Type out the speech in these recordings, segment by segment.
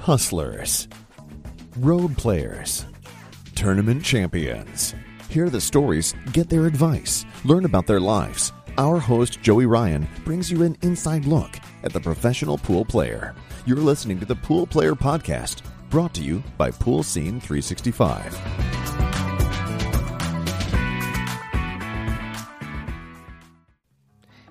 hustlers, road players, tournament champions. Hear the stories, get their advice, learn about their lives. Our host, Joey Ryan, brings you an inside look at the professional pool player. You're listening to the Pool Player Podcast, brought to you by Pool Scene 365.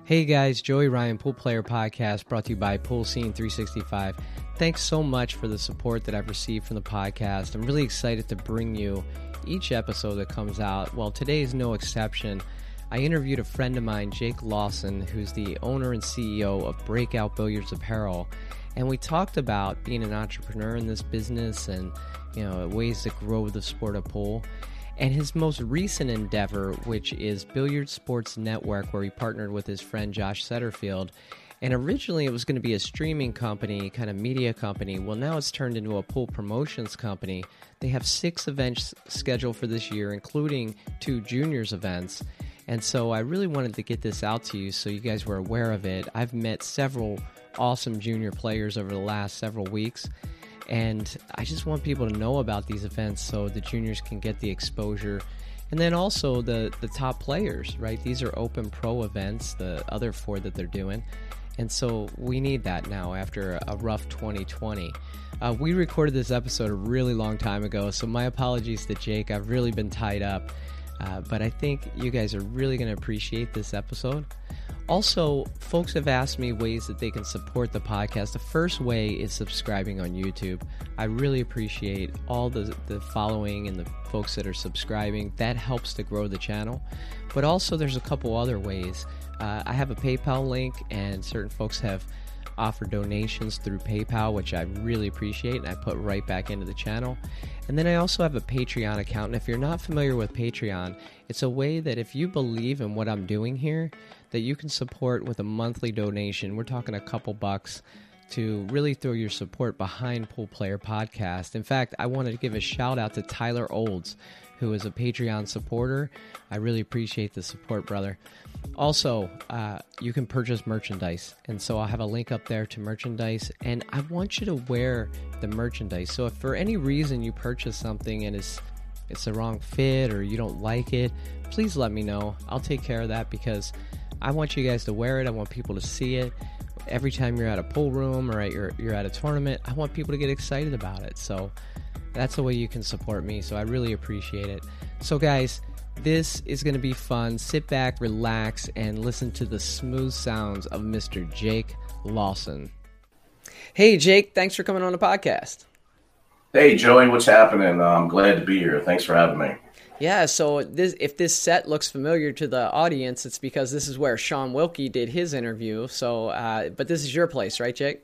Hey guys, Joey Ryan, Pool Player Podcast, brought to you by Pool Scene 365. Thanks so much for the support that I've received from the podcast. I'm really excited to bring you each episode that comes out. Well, today is no exception. I interviewed a friend of mine, Jake Lawson, who's the owner and CEO of Breakout Billiards Apparel, and we talked about being an entrepreneur in this business and you know ways to grow the sport of pool and his most recent endeavor, which is Billiard Sports Network, where he partnered with his friend Josh Setterfield. And originally it was going to be a streaming company, kind of media company. Well, now it's turned into a pool promotions company. They have six events scheduled for this year, including two juniors events. And so I really wanted to get this out to you so you guys were aware of it. I've met several awesome junior players over the last several weeks and I just want people to know about these events so the juniors can get the exposure. And then also the, the top players, right? These are open pro events, the other four that they're doing. And so we need that now after a rough 2020. Uh, we recorded this episode a really long time ago, so my apologies to Jake. I've really been tied up. Uh, but I think you guys are really going to appreciate this episode. Also, folks have asked me ways that they can support the podcast. The first way is subscribing on YouTube. I really appreciate all the, the following and the folks that are subscribing. That helps to grow the channel. But also, there's a couple other ways. Uh, I have a PayPal link, and certain folks have offer donations through PayPal, which I really appreciate, and I put right back into the channel. And then I also have a Patreon account. And if you're not familiar with Patreon, it's a way that if you believe in what I'm doing here, that you can support with a monthly donation. We're talking a couple bucks to really throw your support behind Pool Player Podcast. In fact, I wanted to give a shout out to Tyler Olds, who is a Patreon supporter. I really appreciate the support, brother. Also, uh, you can purchase merchandise, and so I'll have a link up there to merchandise. And I want you to wear the merchandise. So if for any reason you purchase something and it's it's the wrong fit or you don't like it, please let me know. I'll take care of that because I want you guys to wear it. I want people to see it. Every time you're at a pool room or at your, you're at a tournament, I want people to get excited about it. So that's the way you can support me. So I really appreciate it. So, guys, this is going to be fun. Sit back, relax, and listen to the smooth sounds of Mr. Jake Lawson. Hey, Jake, thanks for coming on the podcast. Hey, Joey, what's happening? I'm glad to be here. Thanks for having me. Yeah, so this, if this set looks familiar to the audience, it's because this is where Shaun Wilkie did his interview. So, uh, but this is your place, right, Jake?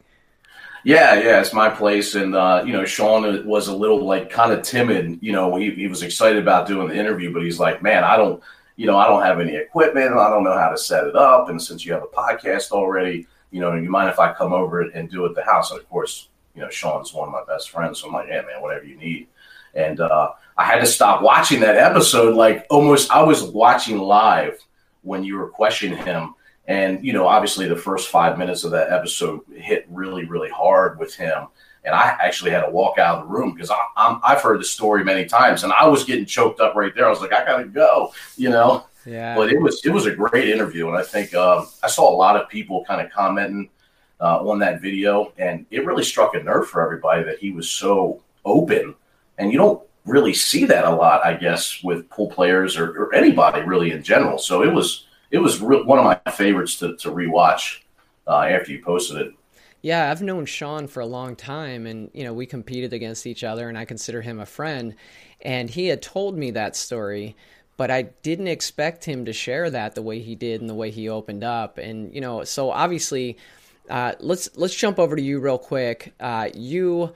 Yeah, yeah, it's my place, and uh, you know, Shaun was a little like kind of timid. You know, he, he was excited about doing the interview, but he's like, "Man, I don't, you know, I don't have any equipment, I don't know how to set it up. And since you have a podcast already, you know, you mind if I come over and do it at the house?" And of course, you know, Shaun's one of my best friends, so I'm like, "Yeah, man, whatever you need." And uh, I had to stop watching that episode. Like almost, I was watching live when you were questioning him and, you know, obviously the first five minutes of that episode hit really, really hard with him. And I actually had to walk out of the room because i have heard the story many times and I was getting choked up right there. I was like, I got to go, you know? Yeah. But it was, it was a great interview. And I think um, I saw a lot of people kind of commenting uh, on that video. And it really struck a nerve for everybody that he was so open. And you don't really see that a lot, I guess, with pool players or, or anybody really in general. So it was, it was re- one of my favorites to, to rewatch uh, after you posted it. Yeah, I've known Shaun for a long time, and you know we competed against each other, and I consider him a friend. And he had told me that story, but I didn't expect him to share that the way he did and the way he opened up. And you know, so obviously, uh, let's let's jump over to you real quick. Uh, you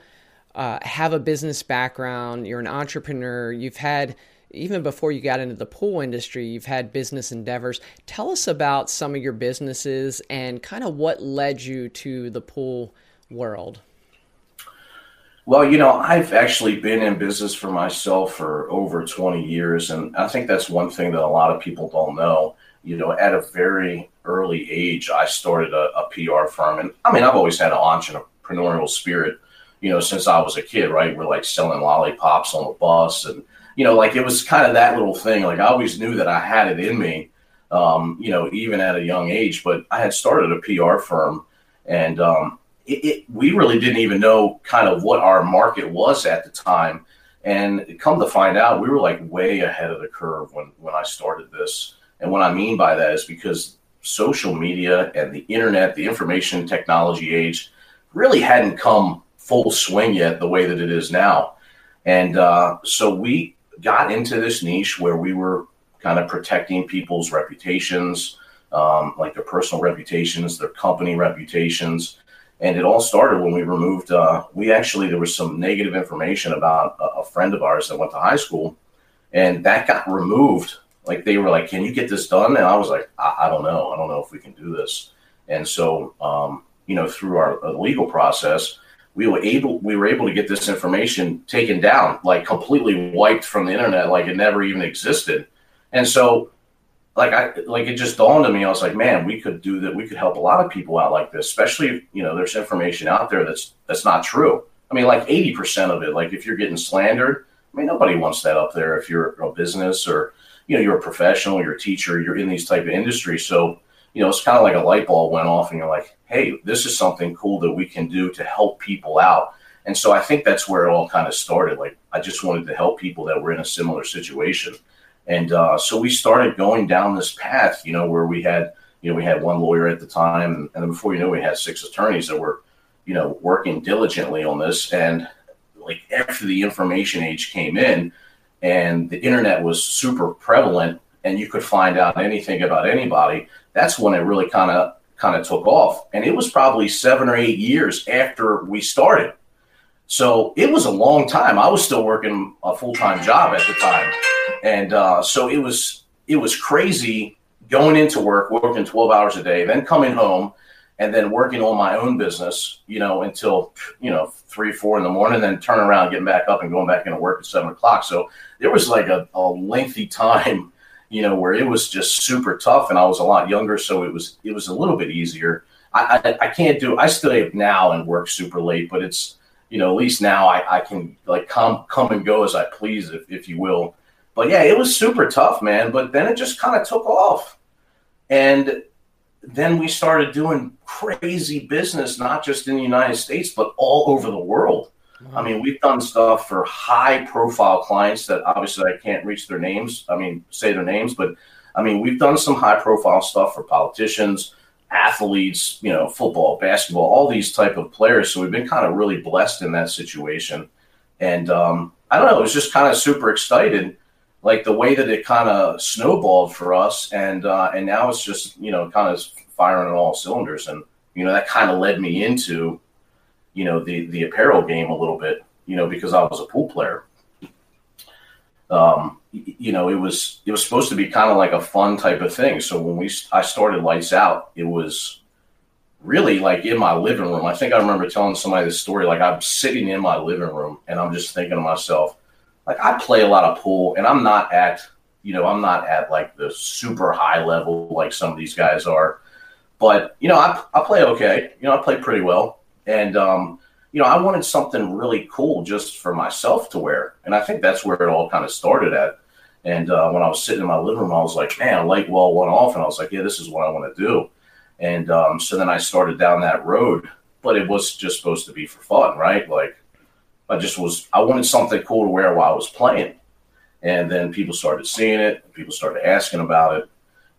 uh, have a business background. You're an entrepreneur. You've had even before you got into the pool industry, you've had business endeavors. Tell us about some of your businesses and kind of what led you to the pool world. Well, you know, I've actually been in business for myself for over 20 years. And I think that's one thing that a lot of people don't know. You know, at a very early age, I started a, a PR firm. And I mean, I've always had an entrepreneurial spirit you know, since I was a kid, right? We're like selling lollipops on the bus and, you know, like it was kind of that little thing. Like I always knew that I had it in me, um, you know, even at a young age, but I had started a PR firm and, um, it, it, we really didn't even know kind of what our market was at the time. And come to find out, we were like way ahead of the curve when, when I started this. And what I mean by that is because social media and the internet, the information technology age, really hadn't come full swing yet the way that it is now. And uh, so we got into this niche where we were kind of protecting people's reputations, um, like their personal reputations, their company reputations. And it all started when we removed, uh, we actually, there was some negative information about a, a friend of ours that went to high school, and that got removed like they were like, "Can you get this done?" And I was like, "I, I don't know. I don't know if we can do this." And so, um, you know, through our uh, legal process, we were able we were able to get this information taken down, like completely wiped from the internet, like it never even existed. And so, like I like it just dawned on me. I was like, "Man, we could do that. We could help a lot of people out like this, especially if, you know there's information out there that's that's not true. I mean, like eighty percent of it. Like if you're getting slandered." I mean, nobody wants that up there if you're a business or you know, you're a professional, you're a teacher, you're in these type of industries. So, you know, it's kind of like a light bulb went off and you're like, hey, this is something cool that we can do to help people out. And so I think that's where it all kind of started. Like, I just wanted to help people that were in a similar situation. And uh, so we started going down this path, you know, where we had, you know, we had one lawyer at the time. And then before you know, we had six attorneys that were, you know, working diligently on this. And like after the information age came in, and the internet was super prevalent and you could find out anything about anybody that's when it really kind of kind of took off. And it was probably seven or eight years after we started. So it was a long time. I was still working a full-time job at the time. And uh, so it was it was crazy going into work working 12 hours a day then coming home and then working on my own business, you know, until you know three, four in the morning, then turning around, getting back up, and going back into work at seven o'clock. So there was like a, a lengthy time, you know, where it was just super tough, and I was a lot younger, so it was it was a little bit easier. I I, I can't do I stay up now and work super late, but it's you know at least now I, I can like come come and go as I please, if if you will. But yeah, it was super tough, man. But then it just kind of took off, and then we started doing crazy business, not just in the United States, but all over the world. Wow. I mean, we've done stuff for high profile clients that obviously I can't reach their names. I mean, say their names, but I mean, we've done some high profile stuff for politicians, athletes, you know, football, basketball, all these type of players. So we've been kind of really blessed in that situation. And um, I don't know, it was just kind of super excited like the way that it kind of snowballed for us, and uh, and now it's just you know kind of firing on all cylinders, and you know that kind of led me into you know the the apparel game a little bit, you know because I was a pool player. Um, you know, it was it was supposed to be kind of like a fun type of thing. So when we I started Lights Out, it was really like in my living room. I think I remember telling somebody this story. Like I'm sitting in my living room and I'm just thinking to myself, like I play a lot of pool and I'm not at, you know, I'm not at like the super high level like some of these guys are. But, you know, I, I play okay. You know, I play pretty well. And, um, you know, I wanted something really cool just for myself to wear. And I think that's where it all kind of started at. And uh, when I was sitting in my living room, I was like, man, light well went off. And I was like, yeah, this is what I want to do. And um, so then I started down that road, but it was just supposed to be for fun, right? Like, I just was I wanted something cool to wear while I was playing, and then people started seeing it. People started asking about it,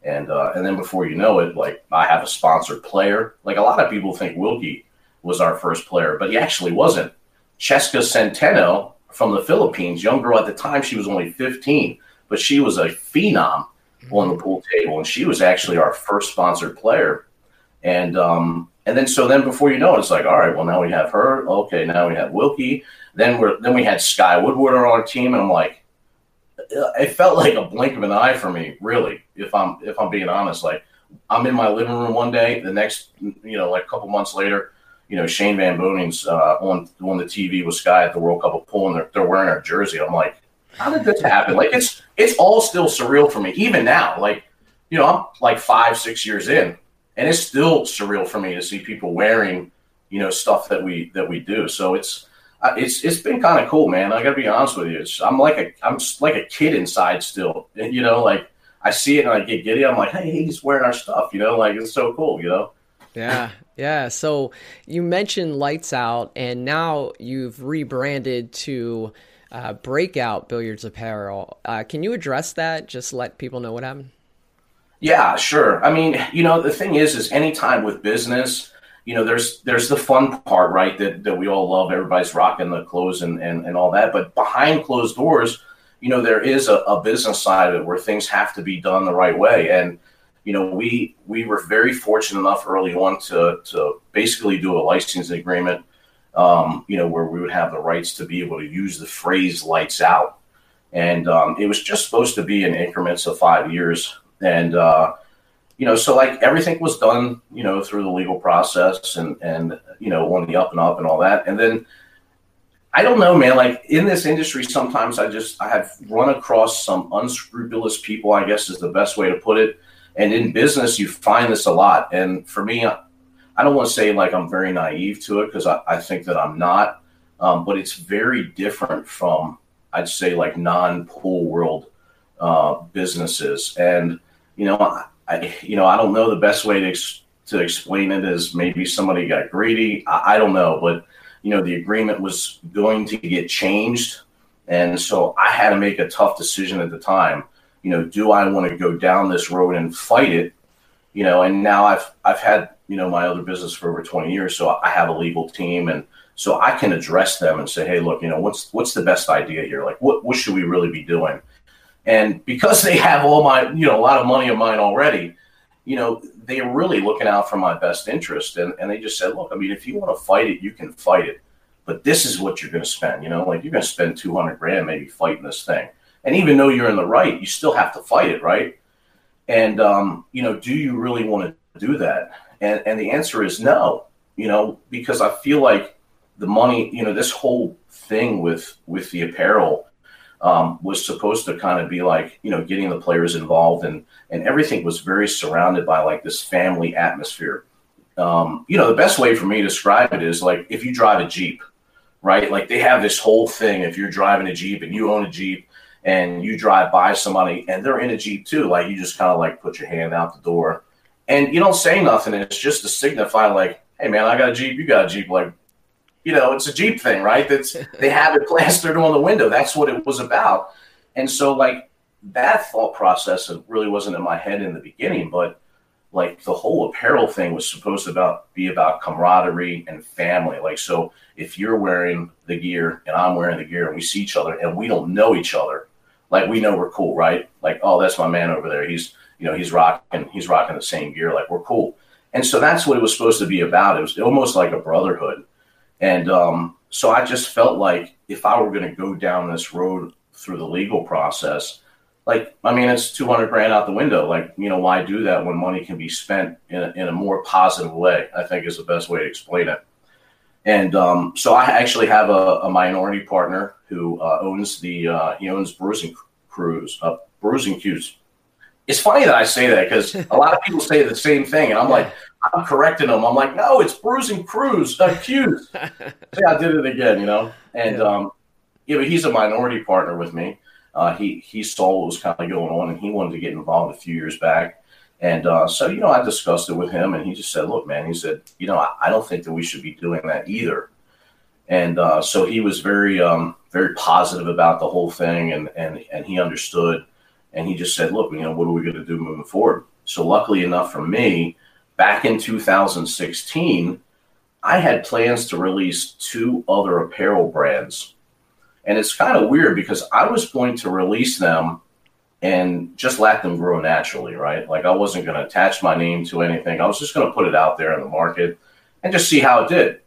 and uh, and then before you know it, like I have a sponsored player. Like a lot of people think Wilkie was our first player, but he actually wasn't. Chezka Centeno from the Philippines, young girl at the time, she was only 15, but she was a phenom on the pool table, and she was actually our first sponsored player. And um, and then so then before you know it, it's like, all right, well now we have her. Okay, now we have Wilkie. Then we're then we had Sky Woodward on our team, and I'm like, it felt like a blink of an eye for me, really. If I'm if I'm being honest, like I'm in my living room one day, the next you know like a couple months later, you know Shane Van Boening's uh, on on the TV with Sky at the World Cup of Pool, and they're, they're wearing our jersey. I'm like, how did this happen? like it's it's all still surreal for me, even now. Like you know, I'm like five six years in, and it's still surreal for me to see people wearing you know stuff that we that we do. So it's it's it's been kind of cool, man. I got to be honest with you. It's, I'm like a I'm like a kid inside still. and You know, like I see it and I get giddy. I'm like, hey, he's wearing our stuff. You know, like it's so cool. You know. Yeah, yeah. So you mentioned Lights Out, and now you've rebranded to uh, Breakout Billiards Apparel. Uh, can you address that? Just let people know what happened. Yeah, sure. I mean, you know, the thing is, is anytime with business, you know, there's there's the fun part, right? That that we all love. Everybody's rocking the clothes and and, and all that. But behind closed doors, you know, there is a, a business side of it where things have to be done the right way. And you know, we we were very fortunate enough early on to to basically do a licensing agreement. Um, you know, where we would have the rights to be able to use the phrase "lights out," and um, it was just supposed to be in increments of five years and uh, you know, so like everything was done, you know, through the legal process and and you know on the up and up and all that, and then I don't know, man. Like in this industry, sometimes I just I have run across some unscrupulous people. I guess is the best way to put it. And in business, you find this a lot. And for me, I don't want to say like I'm very naive to it because I, I think that I'm not. Um, but it's very different from I'd say like non-pool world uh, businesses. And you know, I, you know, I don't know the best way to ex- to explain it is maybe somebody got greedy. I, I don't know, but you know, the agreement was going to get changed, and so I had to make a tough decision at the time. You know, do I want to go down this road and fight it? You know, and now I've I've had you know my other business for over 20 years, so I have a legal team and so I can address them and say, hey, look, you know, what's what's the best idea here? Like, what what should we really be doing? And because they have all my, you know, a lot of money of mine already, you know, they're really looking out for my best interest. And, and they just said, look, I mean, if you want to fight it, you can fight it. But this is what you're going to spend. You know, like you're going to spend 200 grand maybe fighting this thing. And even though you're in the right, you still have to fight it, right? And, um, you know, do you really want to do that? And, and the answer is no, you know, because I feel like the money, you know, this whole thing with with the apparel um, was supposed to kind of be like you know getting the players involved and and everything was very surrounded by like this family atmosphere. Um, you know, the best way for me to describe it is like if you drive a Jeep, right? Like they have this whole thing. If you're driving a Jeep and you own a Jeep and you drive by somebody and they're in a Jeep too, like you just kind of like put your hand out the door and you don't say nothing. And it's just to signify like, hey man, I got a Jeep, you got a Jeep. Like you know, it's a Jeep thing, right? That's they have it plastered on the window. That's what it was about. And so like that thought process really wasn't in my head in the beginning, but like the whole apparel thing was supposed to about be about camaraderie and family. Like so if you're wearing the gear and I'm wearing the gear and we see each other and we don't know each other, like we know we're cool, right? Like, oh, that's my man over there. He's you know, he's rocking he's rocking the same gear, like we're cool. And so that's what it was supposed to be about. It was almost like a brotherhood and um, so I just felt like if I were going to go down this road through the legal process, like, I mean, it's 200 grand out the window. Like, you know, why do that when money can be spent in a, in a more positive way? I think is the best way to explain it. And um, so I actually have a, a minority partner who uh, owns the, uh, he owns Bruising Cruise, uh, Bruising Q's. It's funny that I say that because a lot of people say the same thing. And I'm like, I'm correcting them. I'm like, no, it's bruising Cruz, accused. so yeah, I did it again, you know. And yeah. um, yeah, but he's a minority partner with me. Uh, he he saw what was kind of going on, and he wanted to get involved a few years back. And uh, so, you know, I discussed it with him, and he just said, "Look, man," he said, "You know, I, I don't think that we should be doing that either." And uh, so he was very um, very positive about the whole thing, and and and he understood. And he just said, "Look, you know, what are we going to do moving forward?" So, luckily enough for me, back in 2016, I had plans to release two other apparel brands. And it's kind of weird because I was going to release them and just let them grow naturally, right? Like I wasn't going to attach my name to anything. I was just going to put it out there in the market and just see how it did.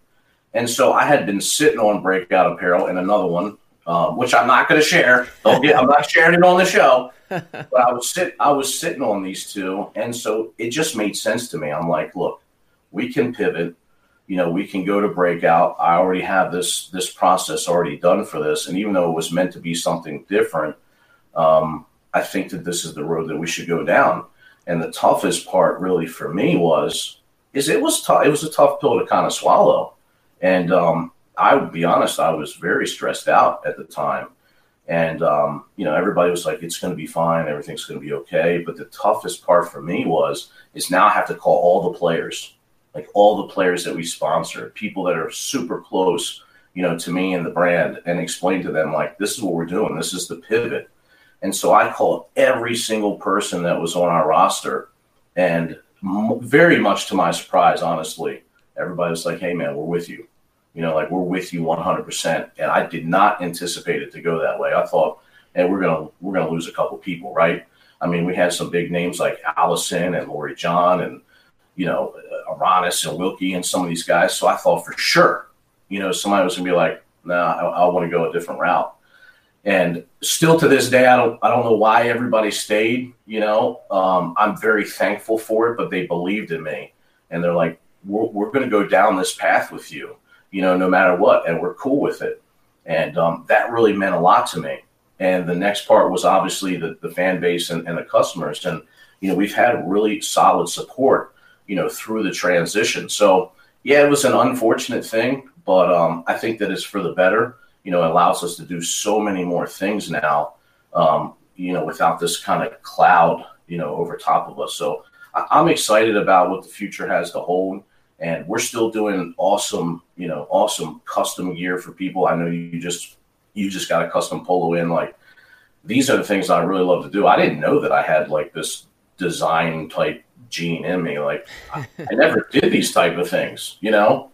And so I had been sitting on Breakout Apparel and another one, um, which I'm not going to share. Get, I'm not sharing it on the show. but I was sit I was sitting on these two, and so it just made sense to me. I'm like, look, we can pivot. You know, we can go to breakout. I already have this this process already done for this, and even though it was meant to be something different, um, I think that this is the road that we should go down. And the toughest part, really, for me was is it was tough. It was a tough pill to kind of swallow, and um, I would be honest, I was very stressed out at the time. And, um, you know, everybody was like, it's going to be fine. Everything's going to be okay. But the toughest part for me was, is now I have to call all the players, like all the players that we sponsor, people that are super close, you know, to me and the brand and explain to them, like, this is what we're doing. This is the pivot. And so I called every single person that was on our roster. And m- very much to my surprise, honestly, everybody was like, hey, man, we're with you you know, like we're with you 100%. And I did not anticipate it to go that way. I thought, and we're gonna we're gonna lose a couple people, right? I mean, we had some big names like Allison and Loree Jon and you know uh, Aranis and Wilkie and some of these guys. So I thought for sure, you know, somebody was gonna be like, "Nah, I, I want to go a different route." And still to this day, I don't I don't know why everybody stayed. You know, um, I'm very thankful for it, but they believed in me, and they're like, "We're, we're going to go down this path with you." you know, no matter what, and we're cool with it. And um, that really meant a lot to me. And the next part was obviously the, the fan base and, and the customers. And, you know, we've had really solid support, you know, through the transition. So, yeah, it was an unfortunate thing, but um, I think that it's for the better. You know, allows us to do so many more things now, um, you know, without this kind of cloud, you know, over top of us. So I- I'm excited about what the future has to hold and we're still doing awesome, you know, awesome custom gear for people. I know you just you just got a custom polo in. Like these are the things I really love to do. I didn't know that I had like this design type gene in me. Like I never did these type of things, you know.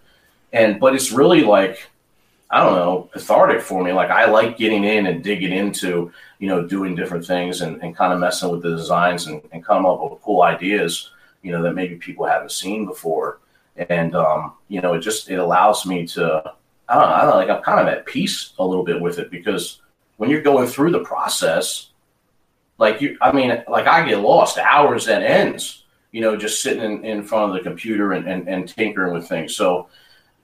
And but it's really like I don't know, cathartic for me. Like I like getting in and digging into, you know, doing different things and, and kind of messing with the designs and, and coming up with cool ideas, you know, that maybe people haven't seen before and um, you know, it just it allows me to I don't know, I don't know, like I'm kind of at peace a little bit with it because when you're going through the process, like you, I mean, like I get lost hours at ends, you know, just sitting in, in front of the computer and, and, and tinkering with things. So,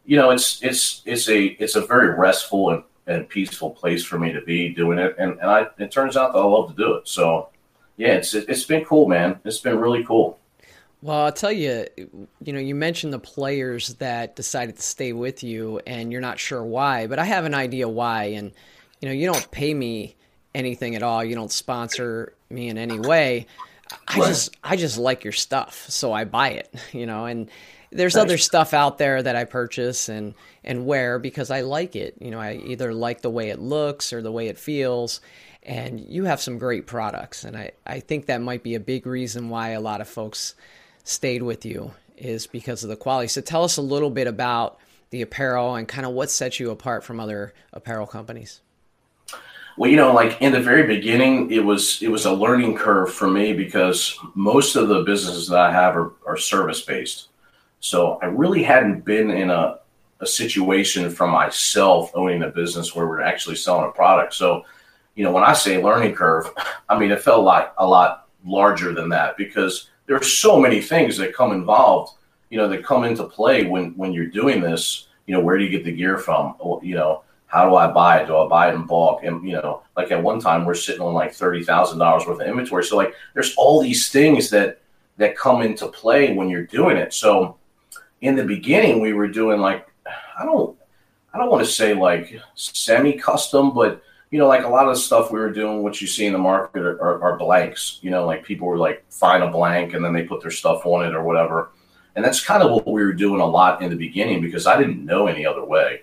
you know, it's it's it's a it's a very restful and, and peaceful place for me to be doing it, and and I it turns out that I love to do it. So, yeah, it's it's been cool, man. It's been really cool. Well, I'll tell you, you know, you mentioned the players that decided to stay with you and you're not sure why, but I have an idea why. And, you know, you don't pay me anything at all. You don't sponsor me in any way. I just, I just like your stuff. So I buy it, you know, and there's nice. other stuff out there that I purchase and, and wear because I like it. You know, I either like the way it looks or the way it feels and you have some great products. And I, I think that might be a big reason why a lot of folks, stayed with you is because of the quality. So tell us a little bit about the apparel and kind of what sets you apart from other apparel companies. Well, you know, like in the very beginning, it was it was a learning curve for me because most of the businesses that I have are, are service based. So I really hadn't been in a, a situation for myself owning a business where we're actually selling a product. So, you know, when I say learning curve, I mean it felt like a lot larger than that because there are so many things that come involved, you know, that come into play when when you're doing this. You know, where do you get the gear from? You know, how do I buy it? Do I buy it in bulk? And you know, like at one time we're sitting on like thirty thousand dollars worth of inventory. So like, there's all these things that that come into play when you're doing it. So in the beginning, we were doing like I don't I don't want to say like semi custom, but you know, like a lot of the stuff we were doing, what you see in the market are, are, are, blanks. You know, like people were like find a blank and then they put their stuff on it or whatever. And that's kind of what we were doing a lot in the beginning because I didn't know any other way.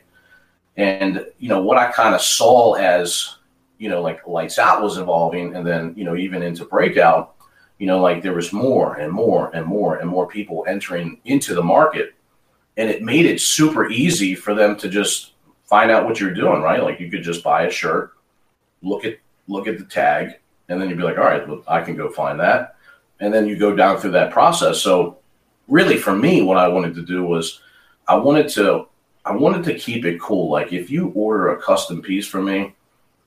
And you know what I kind of saw as you know like lights out was evolving, and then you know even into breakout, you know like there was more and more and more and more people entering into the market, and it made it super easy for them to just find out what you're doing, right? Like you could just buy a shirt, look at look at the tag, and then you'd be like, all right, well, I can go find that, and then you go down through that process. So really, for me, what I wanted to do was I wanted to I wanted to keep it cool. Like if you order a custom piece from me,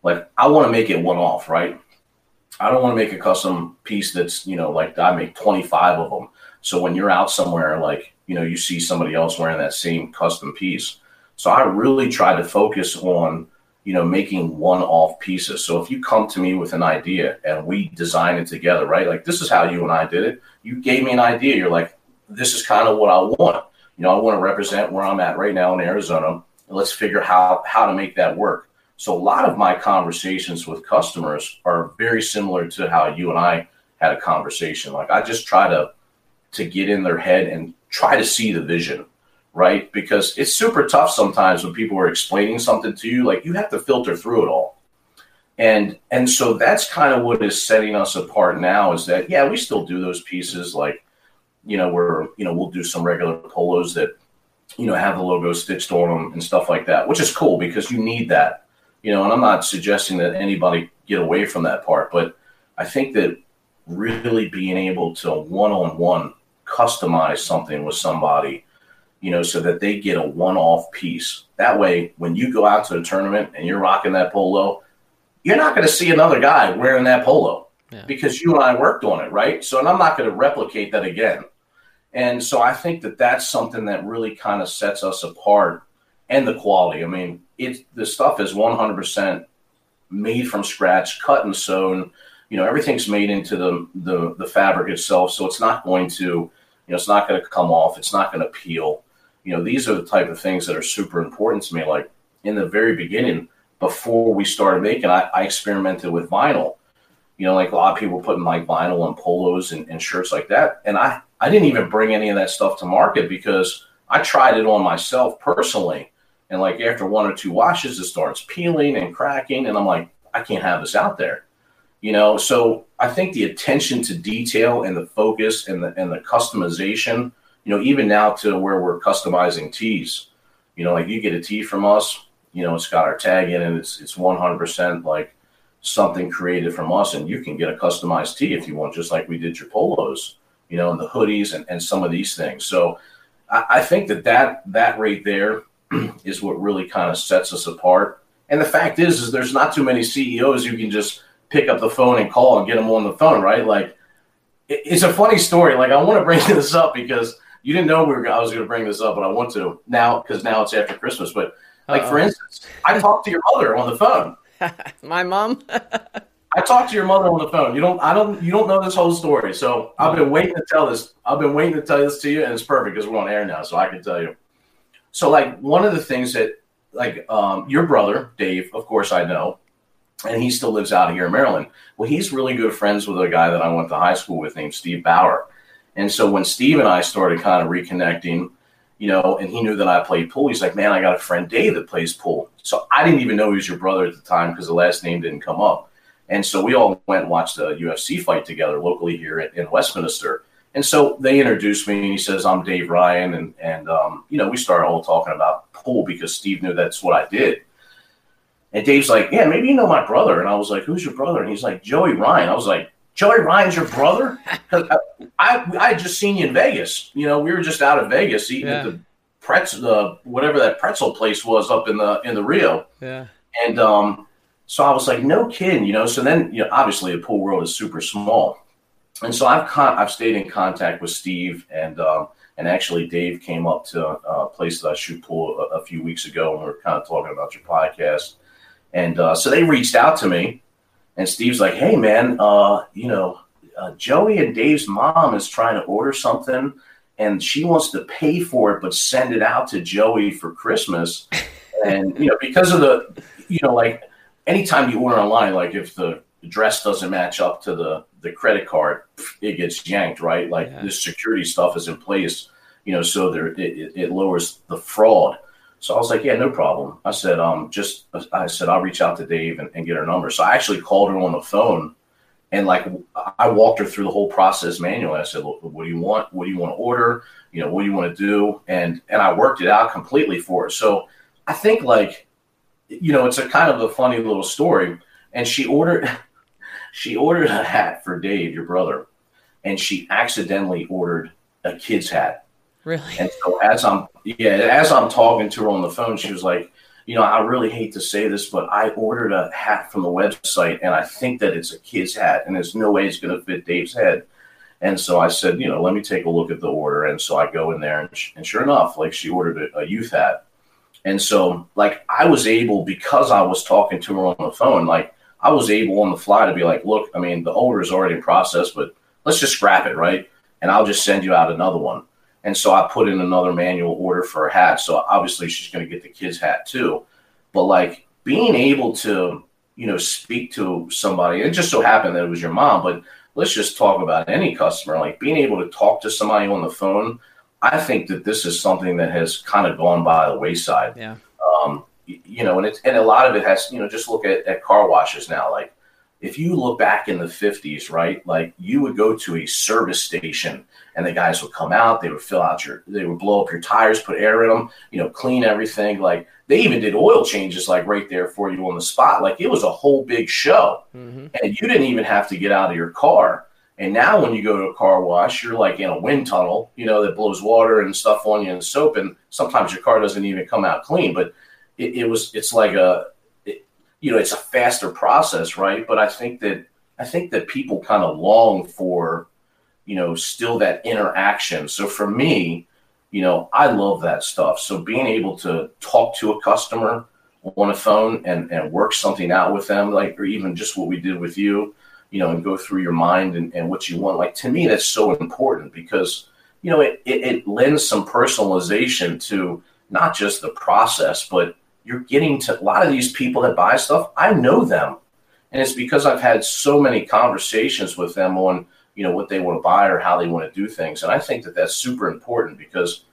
like I want to make it one off, right? I don't want to make a custom piece that's, you know, like I make 25 of them. So when you're out somewhere, like, you know, you see somebody else wearing that same custom piece. So I really try to focus on, you know, making one-off pieces. So if you come to me with an idea and we design it together, right? Like this is how you and I did it. You gave me an idea. You're like, this is kind of what I want. You know, I want to represent where I'm at right now in Arizona. let's figure how how to make that work. So a lot of my conversations with customers are very similar to how you and I had a conversation. Like I just try to to get in their head and try to see the vision, right? Because it's super tough sometimes when people are explaining something to you, like you have to filter through it all. And and so that's kind of what is setting us apart now is that yeah, we still do those pieces like you know, we're you know, we'll do some regular polos that you know have the logo stitched on them and stuff like that, which is cool because you need that. You know, and I'm not suggesting that anybody get away from that part, but I think that really being able to one on one customize something with somebody, you know, so that they get a one off piece. That way, when you go out to the tournament and you're rocking that polo, you're not going to see another guy wearing that polo yeah. because you and I worked on it, right? So, and I'm not going to replicate that again. And so I think that that's something that really kind of sets us apart and the quality. I mean, it the stuff is 100% made from scratch, cut and sewn. You know everything's made into the, the the fabric itself so it's not going to you know it's not going to come off it's not going to peel. You know these are the type of things that are super important to me like in the very beginning before we started making i, I experimented with vinyl. You know like a lot of people putting like vinyl on polos and, and shirts like that and i i didn't even bring any of that stuff to market because i tried it on myself personally and like after one or two washes it starts peeling and cracking and i'm like i can't have this out there. You know so i think the attention to detail and the focus and the and the customization you know even now to where we're customizing tees you know like you get a tee from us you know it's got our tag in it it's it's 100% like something created from us and you can get a customized tee if you want just like we did your polos you know and the hoodies and, and some of these things. So I, I think that that that right there is what really kind of sets us apart and the fact is is there's not too many ceos you can just pick up the phone and call and get them on the phone, right? Like, it's a funny story. Like, I want to bring this up because you didn't know we were. I was going to bring this up, but I want to now because now it's after Christmas. But like Uh-oh. for instance, I talked to your mother on the phone. My mom. I talked to your mother on the phone. You don't. I don't. You don't know this whole story. So I've been waiting to tell this. I've been waiting to tell this to you, and it's perfect because we're on air now, so I can tell you. So like one of the things that like um, your brother Dave, of course I know, and he still lives out here in Maryland. Well, he's really good friends with a guy that I went to high school with named Steve Bauer. And so when Steve and I started kind of reconnecting, you know, and he knew that I played pool, he's like, man, I got a friend Dave that plays pool. So I didn't even know he was your brother at the time because the last name didn't come up. And so we all went and watched a UFC fight together locally here in Westminster. And so they introduced me, and he says, "I'm Dave Ryan," and and um, you know we started all talking about pool because Steve knew that's what I did. And Dave's like, yeah, maybe you know my brother. And I was like, who's your brother? And he's like, Joey Ryan. I was like, Joey Ryan's your brother? I, I, I had just seen you in Vegas. You know, we were just out of Vegas eating yeah. at the pretzel, the whatever that pretzel place was up in the in the Rio. Yeah. And um, so I was like, no kidding, you know. So then, you know, obviously the pool world is super small, and so I've con- I've stayed in contact with Steve and um, and actually Dave came up to a place that I shoot pool a, a few weeks ago, and we were kind of talking about your podcast and uh, so they reached out to me, and Steve's like, "Hey, man, uh, you know, uh, Joey and Dave's mom is trying to order something, and she wants to pay for it, but send it out to Joey for Christmas." and you know, because of the, you know, like anytime you order online, like if the dress doesn't match up to the the credit card, it gets yanked, right? Like yeah. this security stuff is in place, you know, so there it, it lowers the fraud. So I was like, yeah, no problem. I said, um, just I said I'll reach out to Dave and, and get her number. So I actually called her on the phone and like I walked her through the whole process manually. I said, Look, what do you want? What do you want to order? You know, what do you want to do? And and I worked it out completely for her. So I think like, you know, it's a kind of a funny little story. And she ordered she ordered a hat for Dave, your brother, and she accidentally ordered a kid's hat. Really? And so as I'm yeah, as I'm talking to her on the phone, she was like, you know, I really hate to say this, but I ordered a hat from the website and I think that it's a kid's hat and there's no way it's going to fit Dave's head. And so I said, you know, let me take a look at the order. And so I go in there and, sh- and sure enough, like she ordered a, a youth hat. And so like I was able, because I was talking to her on the phone, like I was able on the fly to be like, look, I mean, the order is already in process, but let's just scrap it, right? And I'll just send you out another one. And so I put in another manual order for a hat. So obviously she's going to get the kids' hat too. But like being able to, you know, speak to somebody, it just so happened that it was your mom, but let's just talk about any customer, like being able to talk to somebody on the phone. I think that this is something that has kind of gone by the wayside. Yeah. Um, you know, and it's and a lot of it has, you know, just look at, at car washes now. Like if you look back in the 50s, right, like you would go to a service station and the guys would come out, they would fill out your, they would blow up your tires, put air in them, you know, clean everything. Like they even did oil changes like right there for you on the spot. Like it was a whole big show. Mm-hmm. And you didn't even have to get out of your car. And now when you go to a car wash, you're like in a wind tunnel, you know, that blows water and stuff on you and soap. And sometimes your car doesn't even come out clean. But it, it was, it's like a, you know, it's a faster process, right? But I think that I think that people kind of long for, you know, still that interaction. So for me, you know, I love that stuff. So being able to talk to a customer on a phone and, and work something out with them, like, or even just what we did with you, you know, and go through your mind and, and what you want. Like, to me, that's so important because, you know, it, it, it lends some personalization to not just the process, but you're getting to a lot of these people that buy stuff. I know them. And it's because I've had so many conversations with them on, you know, what they want to buy or how they want to do things. And I think that that's super important because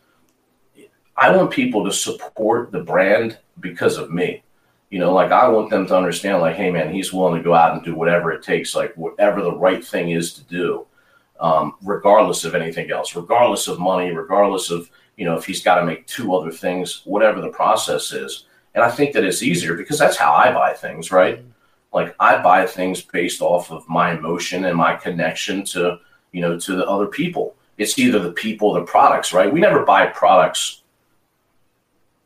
I want people to support the brand because of me. You know, like I want them to understand, like, hey, man, he's willing to go out and do whatever it takes, like whatever the right thing is to do, um, regardless of anything else, regardless of money, regardless of, you know, if he's got to make two other things, whatever the process is. And I think that it's easier because that's how I buy things, right? Like I buy things based off of my emotion and my connection to, you know, to the other people. It's either the people, the products, right? We never buy products.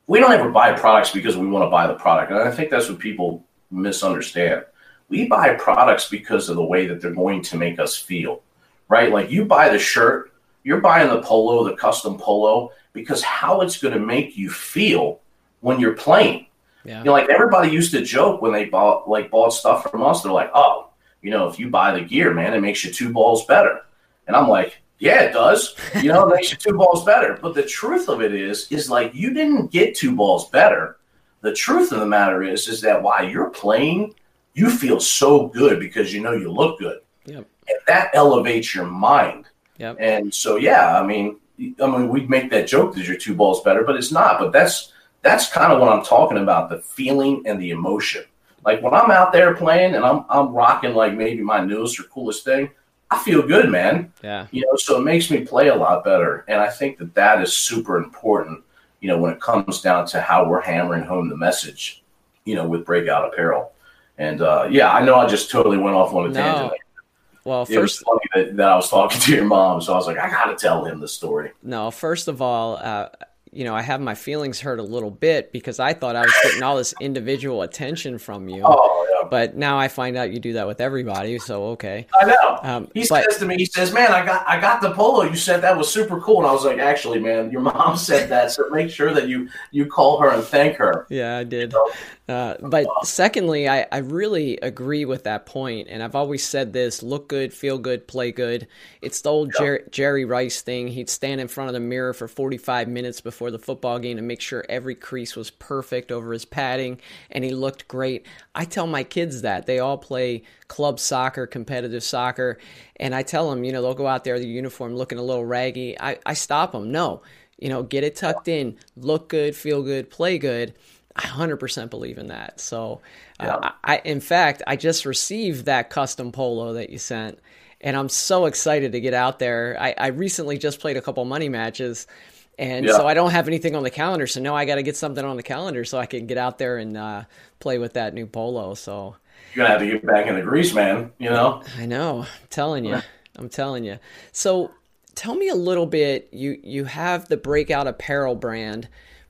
We don't ever buy products because we want to buy the product. And I think that's what people misunderstand. We buy products because of the way that they're going to make us feel, right? Like you buy the shirt, you're buying the polo, the custom polo, because how it's going to make you feel when you're playing. Yeah. You know, like everybody used to joke when they bought like bought stuff from us. They're like, "Oh, you know, if you buy the gear, man, it makes you two balls better." And I'm like, "Yeah, it does. You know, it makes you two balls better." But the truth of it is, is like you didn't get two balls better. The truth of the matter is, is that while you're playing, you feel so good because you know you look good. Yep. And that elevates your mind. Yep. And so, yeah, I mean, I mean, we'd make that joke that you're two balls better, but it's not. But that's that's kind of what I'm talking about the feeling and the emotion. Like when I'm out there playing and I'm I'm rocking like maybe my newest or coolest thing, I feel good, man. Yeah. You know, so it makes me play a lot better, and I think that that is super important. You know, when it comes down to how we're hammering home the message, you know, with breakout apparel. And uh, yeah, I know I just totally went off on a no. tangent. Well, it was funny that, that, I was talking to your mom, so I was like, I got to tell him the story. No, first of all, uh, you know, I have my feelings hurt a little bit because I thought I was getting all this individual attention from you. Oh, yeah. But now I find out you do that with everybody. So okay. I know. Um, he but, says to me, he says, "Man, I got I got the polo. You said that was super cool." And I was like, "Actually, man, your mom said that. So make sure that you you call her and thank her." Yeah, I did. Uh, but secondly, I, I really agree with that point, and I've always said this: look good, feel good, play good. It's the old Jer- Jerry Rice thing. He'd stand in front of the mirror for 45 minutes before the football game to make sure every crease was perfect over his padding, and he looked great. I tell my kids that they all play club soccer, competitive soccer, and I tell them, you know, they'll go out there, the uniform looking a little raggy. I, I stop them. No, you know, get it tucked in, look good, feel good, play good I 100% believe in that. So, uh, yeah. uh, I, in fact, I just received that custom polo that you sent, and I'm so excited to get out there. I, I recently just played a couple money matches, and yeah. so I don't have anything on the calendar. So now I got to get something on the calendar so I can get out there and uh, play with that new polo. So you're gonna have to get back in the grease, man. You know. I know. I'm telling you. I'm telling you. So tell me a little bit. You you have the breakout apparel brand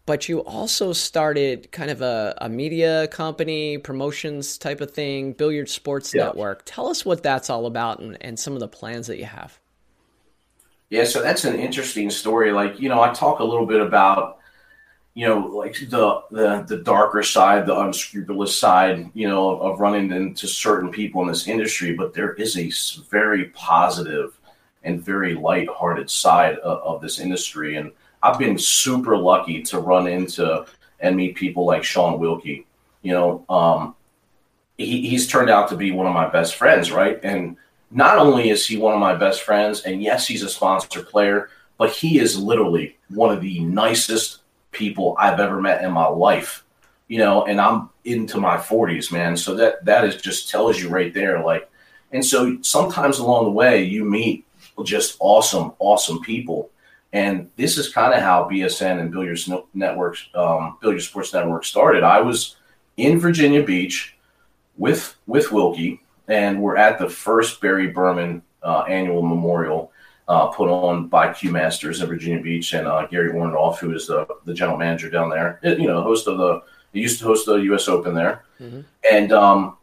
but you also started kind of a, a media company, promotions type of thing, Billiard Sports yeah. Network. Tell us what that's all about and, and some of the plans that you have. Yeah, so that's an interesting story. Like, you know, I talk a little bit about, you know, like the the the darker side, the unscrupulous side, you know, of running into certain people in this industry, but there is a very positive and very light-hearted side of, of this industry. And I've been super lucky to run into and meet people like Shaun Wilkie. You know, um, he, he's turned out to be one of my best friends, right? And not only is he one of my best friends, and yes, he's a sponsor player, but he is literally one of the nicest people I've ever met in my life. You know, and I'm into my 40s, man. So that that is just tells you right there, like, and so sometimes along the way you meet just awesome, awesome people. And this is kind of how BSN and Billiards Networks, um, Billiard Sports Network started. I was in Virginia Beach with with Wilkie, and we're at the first Barry Behrman uh, annual memorial uh, put on by Q Masters in Virginia Beach, and uh, Gary Warnoff, who is the the general manager down there, you know, host of the he used to host the U.S. Open there, mm-hmm. and um,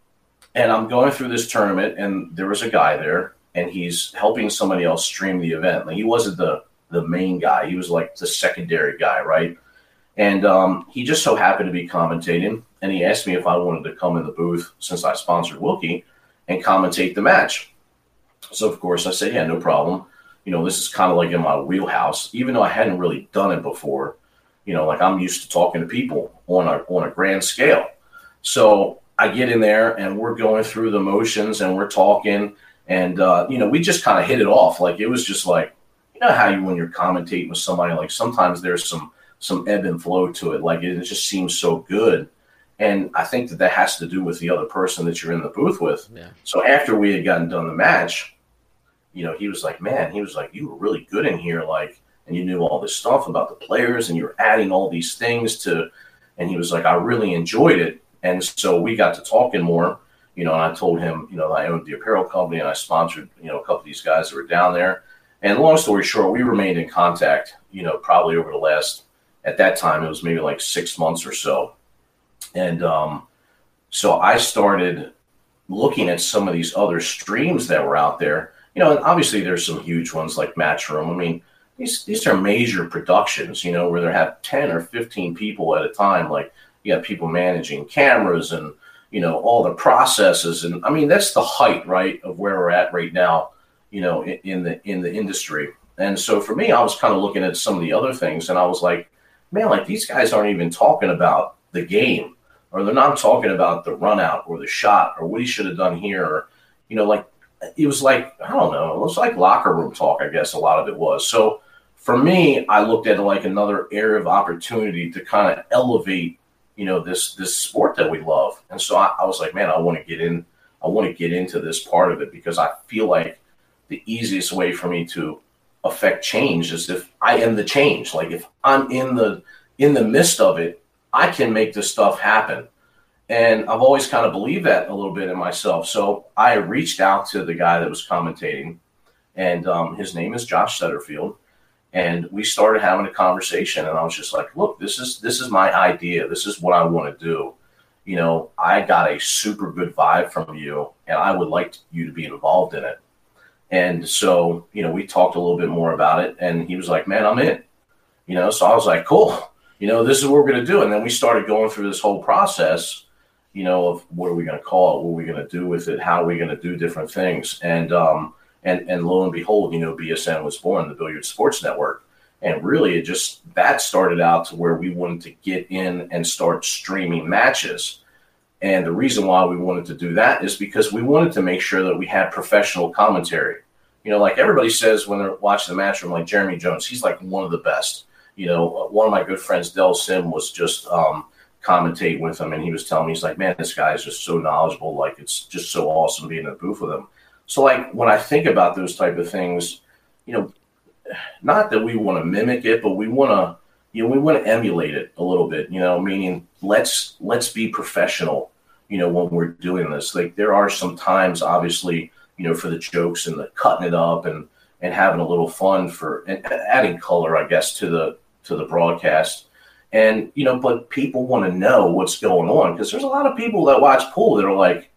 and I'm going through this tournament, and there was a guy there, and he's helping somebody else stream the event. Like he wasn't the the main guy; he was like the secondary guy, right? And um, he just so happened to be commentating, and he asked me if I wanted to come in the booth since I sponsored Wilkie and commentate the match. So of course I said, yeah, no problem. You know, this is kind of like in my wheelhouse, even though I hadn't really done it before. You know, like I'm used to talking to people on a on a grand scale. So I get in there and we're going through the motions and we're talking, and uh, you know, we just kind of hit it off. Like it was just like, you know, how you when you're commentating with somebody, like sometimes there's some some ebb and flow to it. Like it, it just seems so good. And I think that that has to do with the other person that you're in the booth with. Yeah. So after we had gotten done the match, you know, he was like, man, he was like, you were really good in here. Like, and you knew all this stuff about the players and you were adding all these things to, and he was like, I really enjoyed it. And so we got to talking more, you know, and I told him, you know, I owned the apparel company and I sponsored, you know, a couple of these guys that were down there. And long story short, we remained in contact, you know, probably over the last, at that time, it was maybe like six months or so. And um, so I started looking at some of these other streams that were out there. You know, and obviously there's some huge ones like Matchroom. I mean, these these are major productions, you know, where they have 10 or 15 people at a time. Like you got people managing cameras and, you know, all the processes. And I mean, that's the height, right, of where we're at right now, you know, in, in the in the industry. And so for me, I was kind of looking at some of the other things and I was like, man, like these guys aren't even talking about the game or they're not talking about the run out or the shot or what he should have done here. Or you know like it was like i don't know it was like locker room talk i guess a lot of it was. So for me i looked at it like another area of opportunity to kind of elevate you know this this sport that we love. And so i, I was like man i want to get in i want to get into this part of it because i feel like the easiest way for me to affect change is if i am the change. Like if i'm in the in the midst of it I can make this stuff happen. And I've always kind of believed that a little bit in myself. So I reached out to the guy that was commentating, and um, his name is Josh Setterfield. And we started having a conversation, and I was just like, "Look, this is this is my idea. This is what I want to do. You know, I got a super good vibe from you, and I would like you to be involved in it." And so, you know, we talked a little bit more about it, and he was like, "Man, I'm in." You know, so I was like, "Cool." You know, this is what we're going to do. And then we started going through this whole process, you know, of what are we going to call it? What are we going to do with it? How are we going to do different things? And, um, and, and lo and behold, you know, BSN was born, the Billiard Sports Network. And really, it just that started out to where we wanted to get in and start streaming matches. And the reason why we wanted to do that is because we wanted to make sure that we had professional commentary. You know, like everybody says when they're watching the Matchroom, like Jeremy Jones, he's like one of the best you know, one of my good friends, Del Sim, was just um, commentating with him, and he was telling me, he's like, man, this guy is just so knowledgeable. Like, it's just so awesome being in the booth with him. So, like, when I think about those type of things, you know, not that we want to mimic it, but we want to, you know, we want to emulate it a little bit. You know, meaning let's let's be professional. You know, when we're doing this, like there are some times, obviously, you know, for the jokes and the cutting it up and and having a little fun for and adding color, I guess, to the to the broadcast. And, you know, but people want to know what's going on because there's a lot of people that watch pool that are like,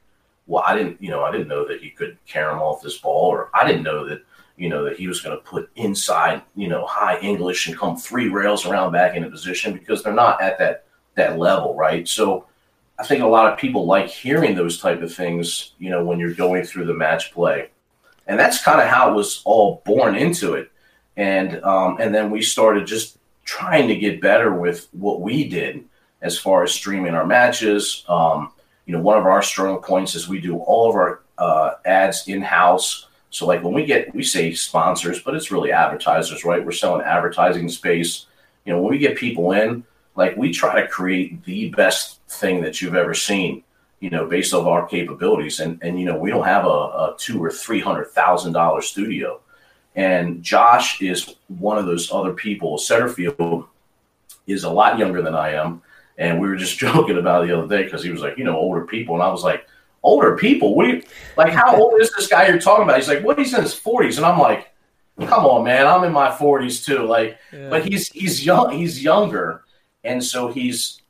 well, I didn't, you know, I didn't know that he could carom off this ball, or I didn't know that, you know, that he was going to put inside, you know, high English and come three rails around back into position because they're not at that that level, right? So I think a lot of people like hearing those type of things, you know, when you're going through the match play. and that's kind of how it was all born into it. And um, and then we started just trying to get better with what we did as far as streaming our matches. Um, you know, one of our strong points is we do all of our uh, ads in house. So, like when we get, we say sponsors, but it's really advertisers, right? We're selling advertising space. You know, when we get people in, like we try to create the best thing that you've ever seen you know, based off our capabilities. And and you know, we don't have a, a two or three hundred thousand dollar studio. And Josh is one of those other people. Setterfield is a lot younger than I am. And we were just joking about it the other day because he was like, you know, older people. And I was like, older people? What you, like, how old is this guy you're talking about? He's like, what? He's in his 40s. And I'm like, come on, man. I'm in my 40s too. Like, yeah. but he's, he's young, he's younger. And so he's,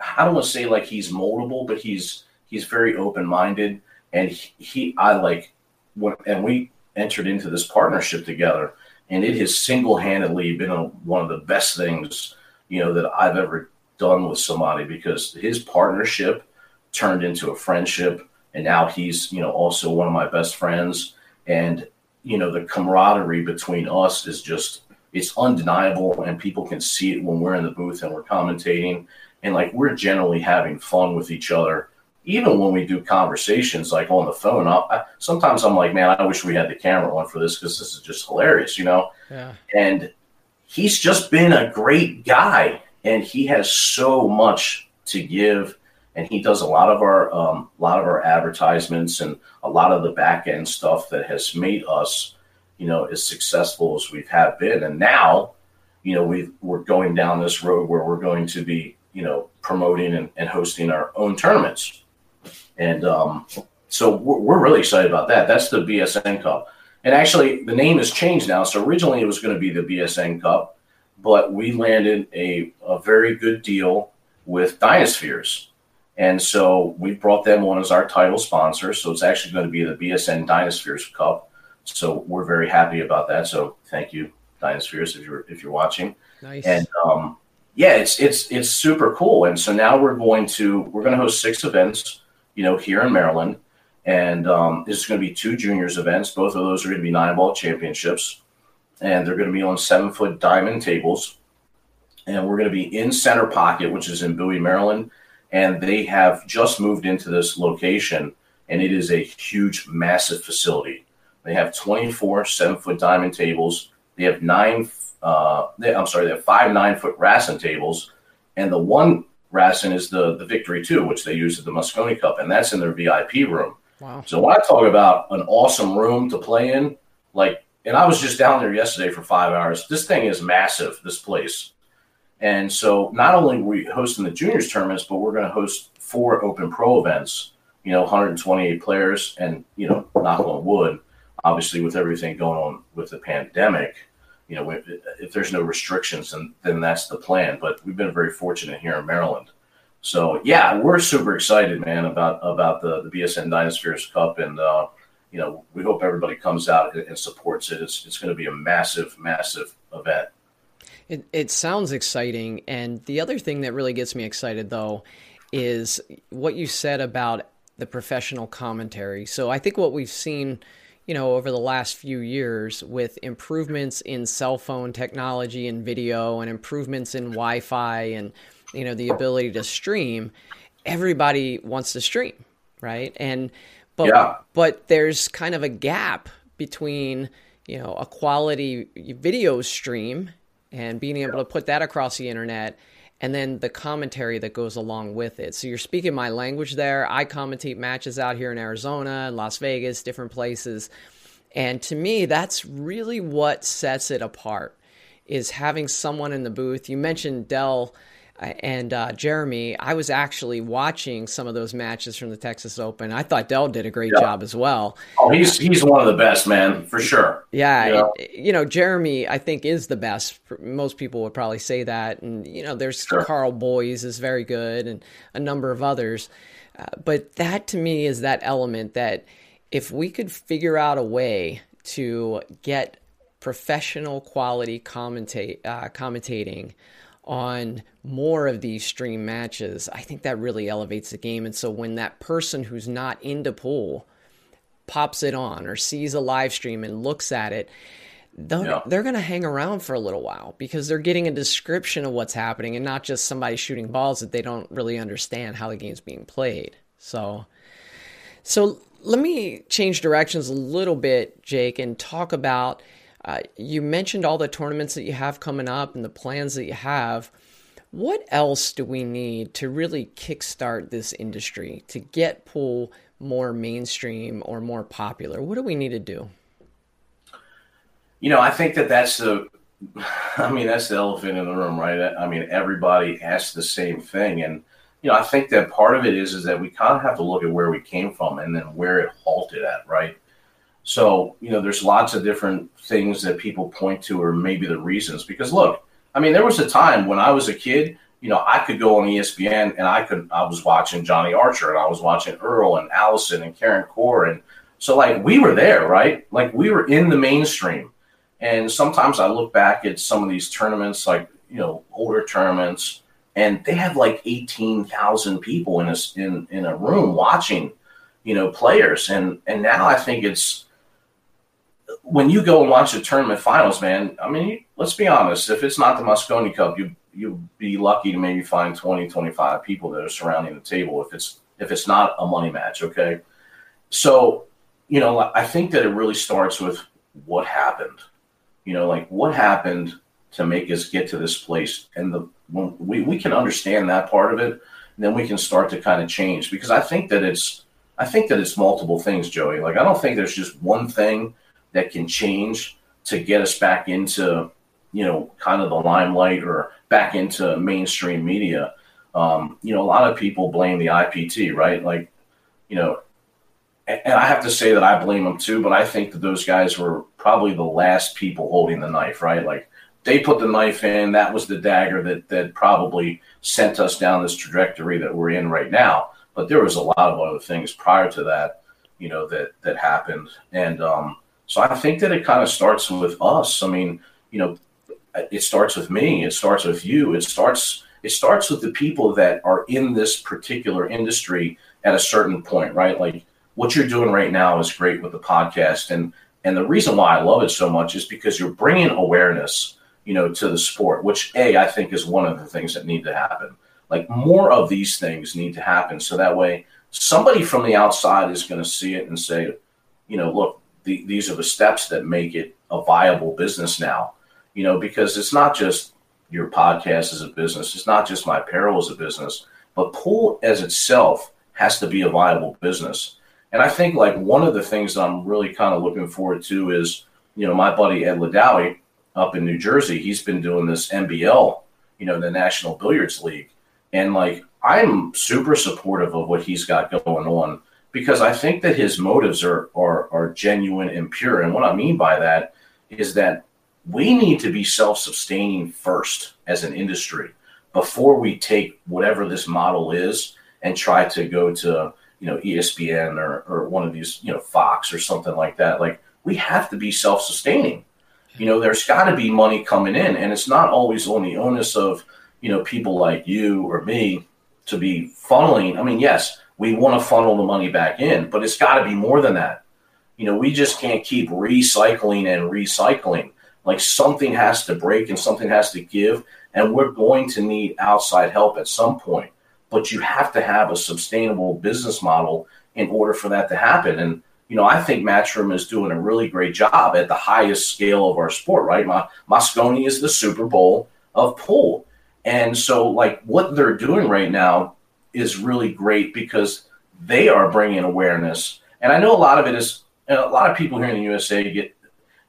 I don't want to say like he's moldable, but he's, he's very open minded, and he, he I like what and we entered into this partnership together, and it has single handedly been a, one of the best things you know that I've ever done with somebody because his partnership turned into a friendship, and now he's you know also one of my best friends, and you know the camaraderie between us is just it's undeniable and people can see it when we're in the booth and we're commentating. And like we're generally having fun with each other even when we do conversations like on the phone, I, sometimes I'm like, man, I wish we had the camera on for this because this is just hilarious, you know? Yeah. And he's just been a great guy and he has so much to give. And he does a lot of our, um, a lot of our advertisements and a lot of the back end stuff that has made us, you know, as successful as we've have been. And now, you know, we we're going down this road where we're going to be, you know, promoting and, and hosting our own tournaments and um, so we're, we're, really excited about that. That's the BSN Cup. And actually, the name has changed now. So originally it was going to be the BSN Cup, but we landed a, a very good deal with Dynaspheres. And so we brought them on as our title sponsor. So it's actually going to be the BSN Dynaspheres Cup. So we're very happy about that. So thank you, Dynaspheres, if you're if you're watching. Nice. And um, yeah, it's it's it's super cool. And so now we're going to we're going to host six events you know, here in Maryland. And um, this is going to be two juniors events. Both of those are going to be nine ball championships. And they're going to be on seven foot diamond tables. And we're going to be in Center Pocket, which is in Bowie, Maryland. And they have just moved into this location. And it is a huge, massive facility. They have 24 seven foot diamond tables. They have nine, uh, they, I'm sorry, they have five nine foot Rasson tables. And the one Rasson is the the Victory Two, which they use at the Mosconi Cup, and that's in their VIP room. Wow! So when I talk about an awesome room to play in, like, and I was just down there yesterday for five hours. This thing is massive. This place, and so not only are we hosting the juniors tournaments, but we're going to host four Open Pro events. You know, 128 players, and you know, knock on wood, obviously with everything going on with the pandemic you know, if, there's no restrictions, then, then that's the plan. But we've been very fortunate here in Maryland. So yeah, we're super excited, man, about about the, the BSN Dynaspheres Cup, and uh, you know, we hope everybody comes out and, and supports it. It's it's going to be a massive, massive event. It it sounds exciting, and the other thing that really gets me excited though is what you said about the professional commentary. So I think what we've seen you know, over the last few years with improvements in cell phone technology and video and improvements in Wi Fi and, you know, the ability to stream, everybody wants to stream, right? And, but, yeah. but there's kind of a gap between, you know, a quality video stream and being able to put that across the internet and then the commentary that goes along with it. So you're speaking my language there. I commentate matches out here in Arizona, Las Vegas, different places. And to me, that's really what sets it apart is having someone in the booth. You mentioned Dell and uh, Jeremy, I was actually watching some of those matches from the Texas Open. I thought Dell did a great yeah. job as well. Oh, he's he's one of the best, man, for sure. Yeah, you know? It, you know, Jeremy, I think is the best. Most people would probably say that, and you know, there's sure. Karl Boyes is very good, and a number of others. Uh, but that to me is that element that if we could figure out a way to get professional quality commentate uh, commentating on more of these stream matches, I think that really elevates the game. And so when that person who's not into pool pops it on or sees a live stream and looks at it, they're, yeah. they're going to hang around for a little while because they're getting a description of what's happening and not just somebody shooting balls that they don't really understand how the game's being played. So, so let me change directions a little bit, Jake, and talk about. Uh, you mentioned all the tournaments that you have coming up and the plans that you have. What else do we need to really kickstart this industry to get pool more mainstream or more popular? What do we need to do? You know, I think that that's the, I mean, that's the elephant in the room, right? I mean, everybody asks the same thing, and you know, I think that part of it is is that we kind of have to look at where we came from and then where it halted at, right? So, you know, there's lots of different things that people point to, or maybe the reasons. Because look, I mean, there was a time when I was a kid, you know, I could go on ESPN and I could, I was watching Johnny Archer and I was watching Earl and Allison and Karen Corr. And so, like, we were there, right? Like, we were in the mainstream. And sometimes I look back at some of these tournaments, like, you know, older tournaments, and they have like 18,000 people in a, in, in a room watching, you know, players. And, and now I think it's, when you go and watch the tournament finals, man, I mean, let's be honest. If it's not the Mosconi Cup, you you'll be lucky to maybe find 20, 25 people that are surrounding the table if it's if it's not a money match. Okay, so you know, I think that it really starts with what happened. You know, like what happened to make us get to this place, and the we we can understand that part of it, then we can start to kind of change because I think that it's I think that it's multiple things, Joey. Like I don't think there's just one thing that can change to get us back into, you know, kind of the limelight or back into mainstream media. Um, you know, a lot of people blame the IPT, right? Like, you know, and, I have to say that I blame them too, but I think that those guys were probably the last people holding the knife, right? Like, they put the knife in. That was the dagger that that probably sent us down this trajectory that we're in right now. But there was a lot of other things prior to that, you know, that that happened, and um, so I think that it kind of starts with us. I mean, you know, it starts with me. It starts with you. It starts it starts with the people that are in this particular industry at a certain point, right? Like what you're doing right now is great with the podcast, and and the reason why I love it so much is because you're bringing awareness, you know, to the sport. Which a I think is one of the things that need to happen. Like more of these things need to happen, so that way somebody from the outside is going to see it and say, you know, look, the, these are the steps that make it a viable business now. You know, because it's not just your podcast as a business, it's not just my apparel as a business, but pool as itself has to be a viable business. And I think like one of the things that I'm really kind of looking forward to is, you know, my buddy Ed Ladowie up in New Jersey, he's been doing this NBL, you know, the National Billiards League. And like I'm super supportive of what he's got going on because I think that his motives are, are, are genuine and pure. And what I mean by that is that we need to be self sustaining first as an industry before we take whatever this model is and try to go to you know ESPN or, or one of these you know Fox or something like that. Like we have to be self sustaining. You know, there's got to be money coming in, and it's not always on the onus of you know people like you or me to be funneling. I mean, yes, we want to funnel the money back in, but it's got to be more than that. You know, we just can't keep recycling and recycling. Like something has to break and something has to give, and we're going to need outside help at some point. But you have to have a sustainable business model in order for that to happen. And you know, I think Matchroom is doing a really great job at the highest scale of our sport, right? My Mosconi is the Super Bowl of pool. And so, like, what they're doing right now is really great because they are bringing awareness. And I know a lot of it is a lot of people here in the USA get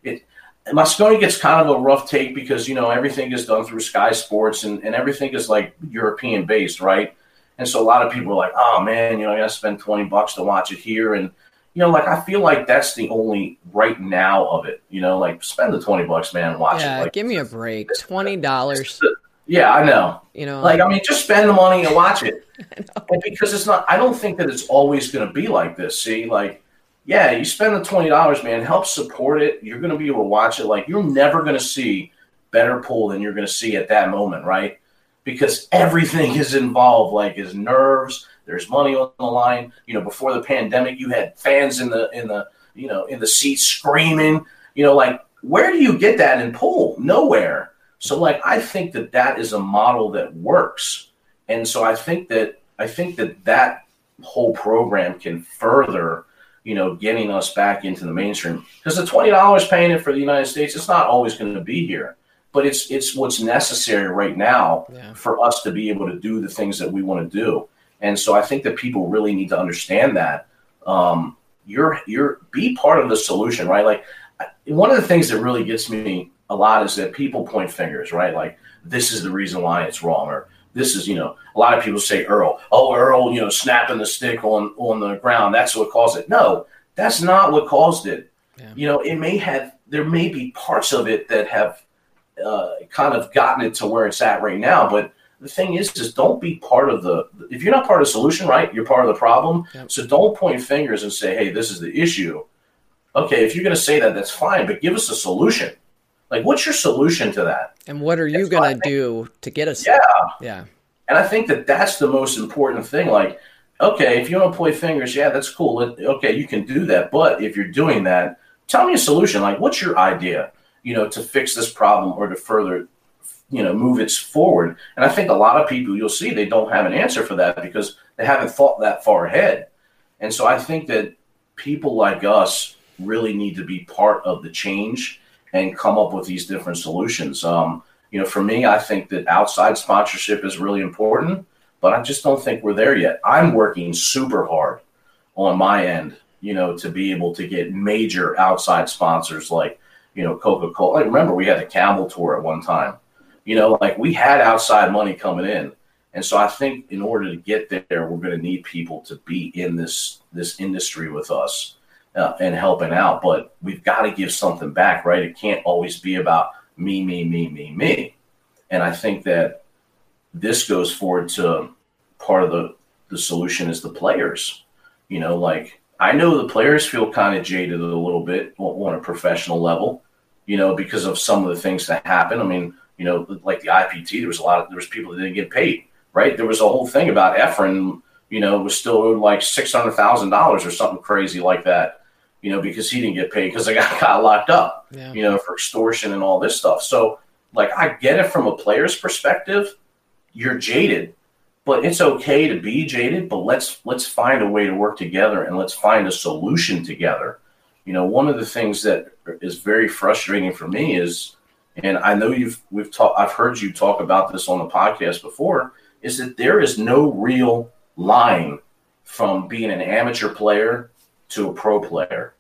it. Mosconi gets kind of a rough take because you know everything is done through Sky Sports and, and everything is like European based, right? And so a lot of people are like, "Oh man, you know, I got to spend twenty bucks to watch it here," and you know, like I feel like that's the only right now of it. You know, like spend the twenty bucks, man, watch yeah, it. Like, give me a break. Twenty dollars. Yeah, I know. You know, like I mean, just spend the money and watch it. and because it's not, I don't think that it's always going to be like this. See, like, yeah, you spend the twenty dollars, man. Help support it. You're going to be able to watch it. Like, you're never going to see better pool than you're going to see at that moment, right? Because everything is involved, like is nerves, There's money on the line. You know, before the pandemic, you had fans in the in the you know in the seats screaming. You know, like where do you get that in pool? Nowhere. So like I think that that is a model that works, and so I think that I think that that whole program can further you know, getting us back into the mainstream. Because the twenty dollars paying it for the United States, it's not always going to be here, but it's it's what's necessary right now yeah. for us to be able to do the things that we want to do. And so I think that people really need to understand that um, you're you're be part of the solution, right? Like one of the things that really gets me a lot is that people point fingers, right? Like this is the reason why it's wrong, or this is, you know, a lot of people say Earl. Oh, Earl, you know, snapping the stick on on the ground. That's what caused it. No, that's not what caused it. Yeah. You know, it may have. There may be parts of it that have uh, kind of gotten it to where it's at right now, but the thing is, just don't be part of the. If you're not part of the solution, right, you're part of the problem. Yep. So don't point fingers and say, "Hey, this is the issue." Okay, if you're going to say that, that's fine, but give us a solution. Like, what's your solution to that? And what are you going to do to get us? Yeah, there? yeah. And I think that that's the most important thing. Like, okay, if you want to play fingers, yeah, that's cool. Okay, you can do that. But if you're doing that, tell me a solution. Like, what's your idea? You know, to fix this problem or to further, you know, move it forward. And I think a lot of people you'll see they don't have an answer for that because they haven't thought that far ahead. And so I think that people like us really need to be part of the change and come up with these different solutions. Um, you know, for me, I think that outside sponsorship is really important, but I just don't think we're there yet. I'm working super hard on my end, you know, to be able to get major outside sponsors like, you know, Coca Cola. Like, remember, we had the Campbell Tour at one time. You know, like we had outside money coming in. And so I think in order to get there, we're going to need people to be in this this industry with us uh, and helping out, but we've got to give something back, right? It can't always be about me, me, me, me, me. And I think that this goes forward to part of the, the solution is the players. You know, like I know the players feel kind of jaded a little bit on a professional level, you know, because of some of the things that happen. I mean, you know, like the IPT, there was a lot of, there was people that didn't get paid, right? There was a whole thing about Efren, you know, was still owed like $600,000 or something crazy like that you know, because he didn't get paid because I got, got locked up, yeah. you know, for extortion and all this stuff. So, like, I get it from a player's perspective. You're jaded, but it's okay to be jaded. But let's let's find a way to work together and let's find a solution together. You know, one of the things that is very frustrating for me is, and I know you've we've talked, I've heard you talk about this on the podcast before, is that there is no real line from being an amateur player to a pro player.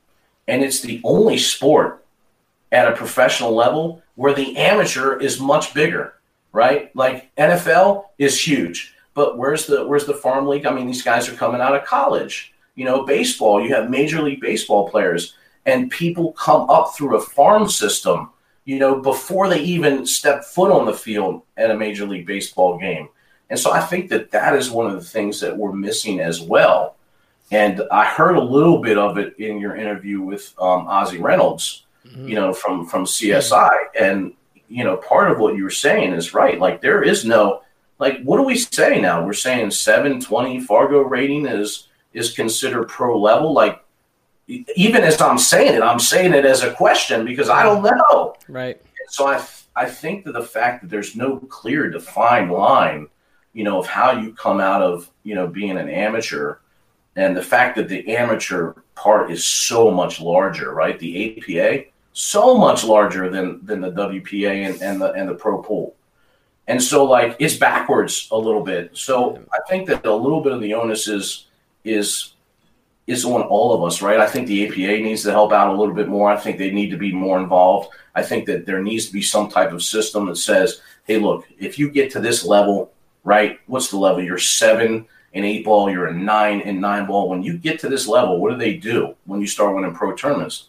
And it's the only sport at a professional level where the amateur is much bigger, right? Like NFL is huge, but where's the where's the farm league? I mean, these guys are coming out of college. You know, baseball, you have major league baseball players and people come up through a farm system, you know, before they even step foot on the field at a major league baseball game. And so I think that that is one of the things that we're missing as well and I heard a little bit of it in your interview with um, Ozzie Reynolds, mm-hmm. you know, from from CSI. And you know, part of what you were saying is right. Like there is no like what do we say now? We're saying 720 Fargo rating is is considered pro level. Like even as I'm saying it, I'm saying it as a question because I don't know. Right. So I I think that the fact that there's no clear defined line, you know, of how you come out of you know being an amateur and the fact that the amateur part is so much larger, right? The APA so much larger than than the WPA and, and the and the pro pool. And so like it's backwards a little bit. So I think that a little bit of the onus is is is on all of us, right? I think the APA needs to help out a little bit more. I think they need to be more involved. I think that there needs to be some type of system that says, hey, look, if you get to this level, right? What's the level? You're seven an eight ball, you're a nine and nine ball. When you get to this level, what do they do when you start winning pro tournaments?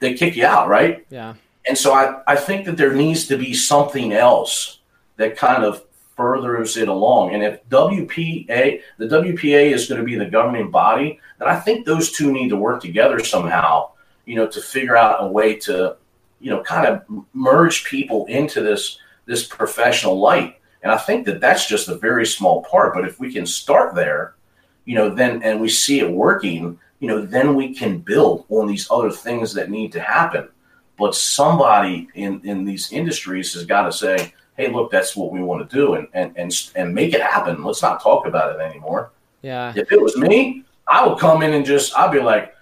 They kick you out, right? Yeah. And so I, I think that there needs to be something else that kind of furthers it along. And if WPA, the WPA is going to be the governing body, then I think those two need to work together somehow, you know, to figure out a way to, you know, kind of merge people into this this professional light and I think that that's just a very small part. But if we can start there, you know, then and we see it working, you know, then we can build on these other things that need to happen. But somebody in in these industries has got to say, hey, look, that's what we want to do, and and and and make it happen. Let's not talk about it anymore. Yeah. If it was me, I would come in and just I'd be like,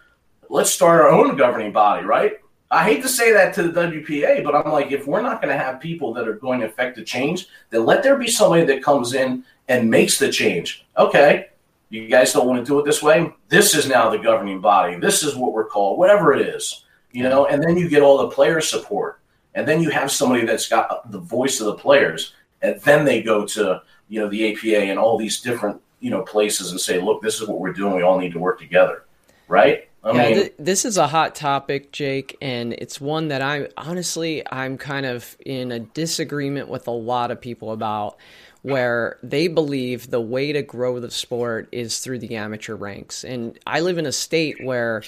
let's start our own governing body, right? I hate to say that to the WPA, but I'm like, if we're not going to have people that are going to affect the change, then let there be somebody that comes in and makes the change. Okay, you guys don't want to do it this way. This is now the governing body. This is what we're called, whatever it is, you know. And then you get all the player support, and then you have somebody that's got the voice of the players, and then they go to you know the APA and all these different you know places and say, look, this is what we're doing. We all need to work together, right? I yeah, mean, th- this is a hot topic, Jake, and it's one that I honestly I'm kind of in a disagreement with a lot of people about where they believe the way to grow the sport is through the amateur ranks. And I live in a state where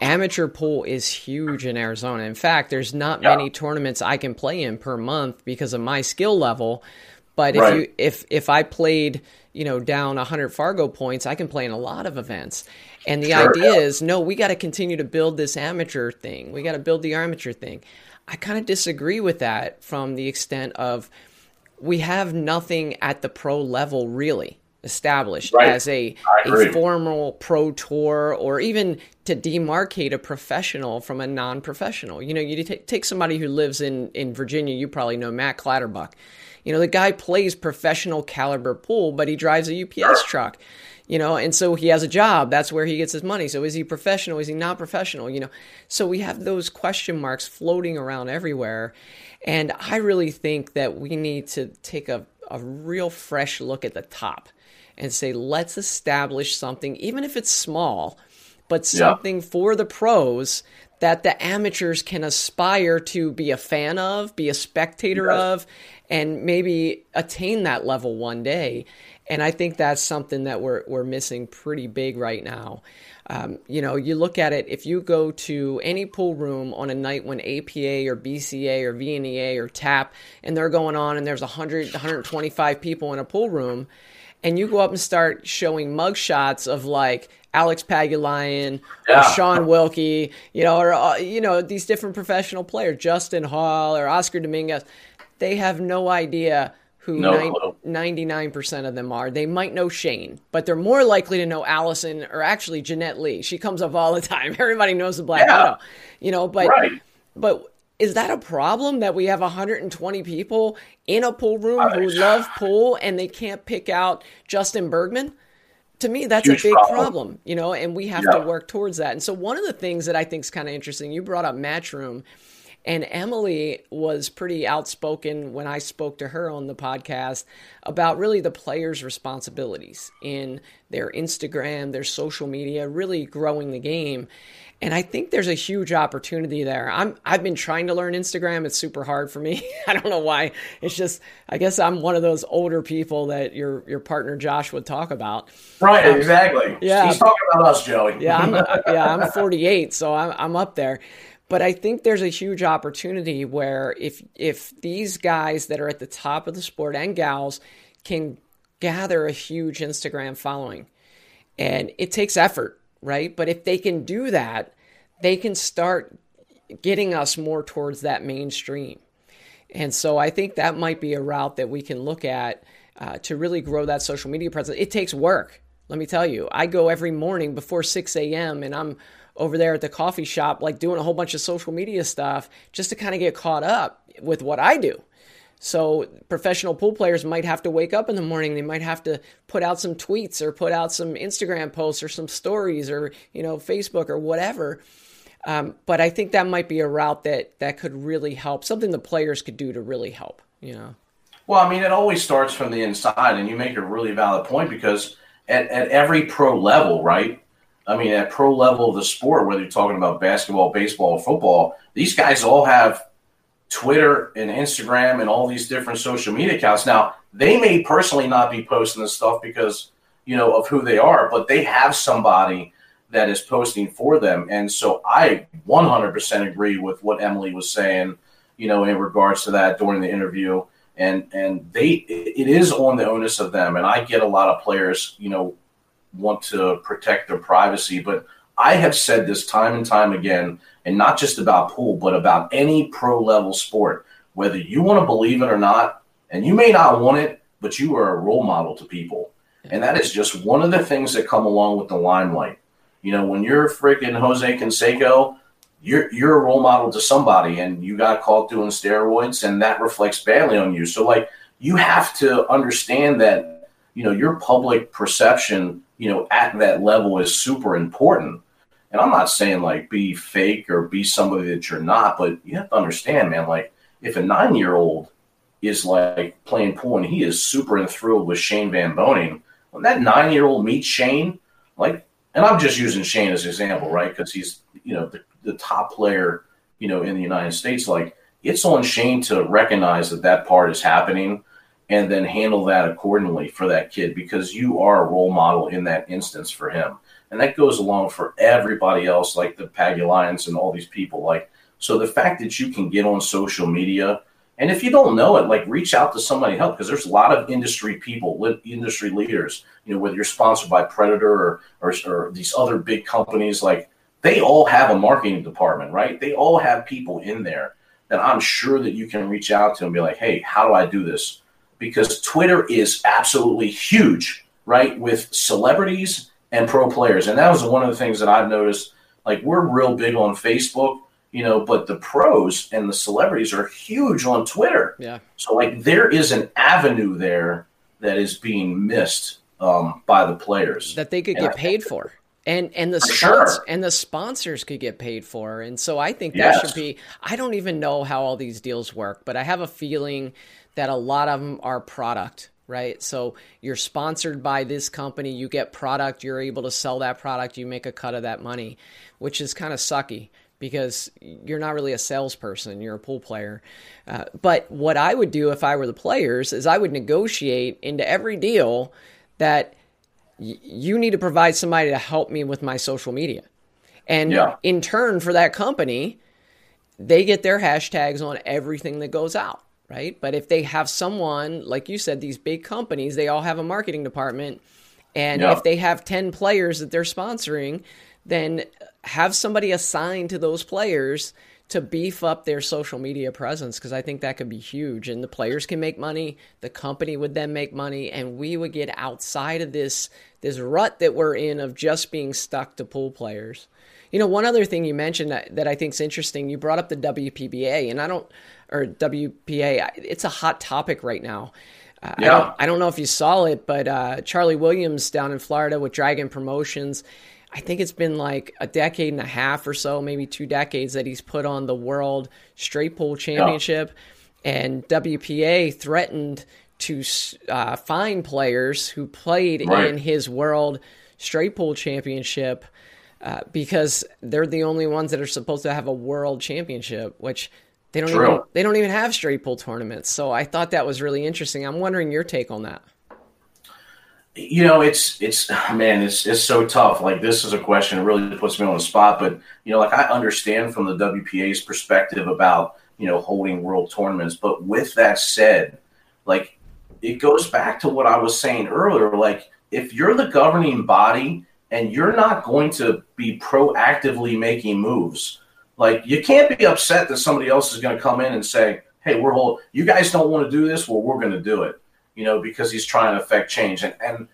amateur pool is huge in Arizona. In fact, there's not yeah. many tournaments I can play in per month because of my skill level. But if right. you if if I played, you know, down 100 Fargo points, I can play in a lot of events. And the sure, idea is, no, we got to continue to build this amateur thing. We got to build the amateur thing. I kind of disagree with that from the extent of we have nothing at the pro level really established right. as a, a formal pro tour or even to demarcate a professional from a non-professional. You know, you t- take somebody who lives in, in Virginia, you probably know Matt Clatterbuck. You know, the guy plays professional caliber pool, but he drives a UPS truck you know and so he has a job. That's where he gets his money. So is he professional? Is he not professional? You know so we have those question marks floating around everywhere. And i really think that we need to take a, a real fresh look at the top and say let's establish something even if it's small but something yeah. for the pros that the amateurs can aspire to be a fan of be a spectator yes. of and maybe attain that level one day and I think that's something that we're we're missing pretty big right now. Um, you know, you look at it. If you go to any pool room on a night when APA or BCA or VNEA or TAP and they're going on, and there's 100, 125 people in a pool room, and you go up and start showing mug shots of like Alex Pagulayan yeah. or Shaun Wilkie, you know, or uh, you know these different professional players, Justin Hall or Oscar Dominguez, they have no idea who no 99% of them are. They might know Shane, but they're more likely to know Allison or actually Jeanette Lee. She comes up all the time. Everybody knows the Black yeah. Widow, you know, but, right. but is that a problem that we have 120 people in a pool room who love pool and they can't pick out Justin Bergman? To me, that's Huge a big problem. problem. you know, and we have yeah. to work towards that. And so, one of the things that I think is kind of interesting, you brought up Matchroom and Emily was pretty outspoken when I spoke to her on the podcast about really the players' responsibilities in their Instagram, their social media, really growing the game. And I think there's a huge opportunity there. I'm I've been trying to learn Instagram. It's super hard for me. I don't know why. It's just I guess I'm one of those older people that your your partner Josh would talk about. Right, um, exactly. Yeah, he's talking about us, Joey. yeah, I'm, yeah, I'm 48, so I'm I'm up there. But I think there's a huge opportunity where if if these guys that are at the top of the sport and gals can gather a huge Instagram following, and it takes effort, right? But if they can do that, they can start getting us more towards that mainstream. And so I think that might be a route that we can look at uh, to really grow that social media presence. It takes work. Let me tell you, I go every morning before 6 a.m. and I'm over there at the coffee shop, like doing a whole bunch of social media stuff just to kind of get caught up with what I do. So professional pool players might have to wake up in the morning. They might have to put out some tweets or put out some Instagram posts or some stories or you know Facebook or whatever. Um, but I think that might be a route that that could really help. Something the players could do to really help. You know. Well, I mean, it always starts from the inside, and you make a really valid point because at, at every pro level, right? I mean, at pro level of the sport, whether you're talking about basketball, baseball, or football, these guys all have Twitter and Instagram and all these different social media accounts. Now, they may personally not be posting this stuff because, you know, of who they are, but they have somebody that is posting for them. And so I 100% agree with what Emily was saying, you know, in regards to that during the interview. And and they it is on the onus of them. And I get a lot of players, you know, want to protect their privacy. But I have said this time and time again, and not just about pool, but about any pro level sport, whether you want to believe it or not, and you may not want it, but you are a role model to people. And that is just one of the things that come along with the limelight. You know, when you're freaking Jose Canseco, you're you're a role model to somebody and you got caught doing steroids and that reflects badly on you. So like you have to understand that, you know, your public perception, you know, at that level is super important. And I'm not saying like be fake or be somebody that you're not, but you have to understand, man, like if a nine year old is like playing pool and he is super enthralled with Shane Van Boening, when that nine year old meets Shane, like, and I'm just using Shane as an example, right? Because he's, you know, the, the top player, you know, in the United States. Like, it's on Shane to recognize that that part is happening and then handle that accordingly for that kid because you are a role model in that instance for him. And that goes along for everybody else, like the Pagulayan and all these people. Like, so the fact that you can get on social media and if you don't know it, like reach out to somebody help because there's a lot of industry people, industry leaders. You know, whether you're sponsored by Predator or, or, or these other big companies, like they all have a marketing department, right? They all have people in there that I'm sure that you can reach out to and be like, hey, how do I do this? Because Twitter is absolutely huge, right? With celebrities and pro players. And that was one of the things that I've noticed. Like, we're real big on Facebook you know, but the pros and the celebrities are huge on Twitter. Yeah. So like there is an avenue there that is being missed um, by the players that they could and get paid for. And and the sponsors sure. and the sponsors could get paid for. And so I think that Yes. should be I don't even know how all these deals work, but I have a feeling that a lot of them are product, right? So you're sponsored by this company, you get product, you're able to sell that product, you make a cut of that money, which is kind of sucky because you're not really a salesperson, you're a pool player. Uh, but what I would do if I were the players is I would negotiate into every deal that y- you need to provide somebody to help me with my social media. And Yeah. in turn, for that company, they get their hashtags on everything that goes out, right? But if they have someone, like you said, these big companies, they all have a marketing department. And Yeah. if they have 10 players that they're sponsoring, then have somebody assigned to those players to beef up their social media presence because I think that could be huge. And the players can make money, the company would then make money, and we would get outside of this this rut that we're in of just being stuck to pool players. You know, one other thing you mentioned that, that I think is interesting, you brought up the WPBA, and I don't, or WPA, it's a hot topic right now. Uh, I, don't, I don't know if you saw it, but uh, Charlie Williams down in Florida with Dragon Promotions, I think it's been like a decade and a half or so, maybe two decades, that he's put on the World Straight Pool Championship. And WPA threatened to uh, fine players who played Right. in his World Straight Pool Championship uh, because they're the only ones that are supposed to have a World Championship, which they don't True. even they don't even have straight pool tournaments. So I thought that was really interesting. I'm wondering your take on that. you know it's it's man it's it's so tough like this is a question that really puts me on the spot but you know like i understand from the wpa's perspective about you know holding world tournaments but with that said like it goes back to what i was saying earlier like if you're the governing body and you're not going to be proactively making moves like you can't be upset that somebody else is going to come in and say hey we're hold you guys don't want to do this well we're going to do it you know, because he's trying to affect change. And and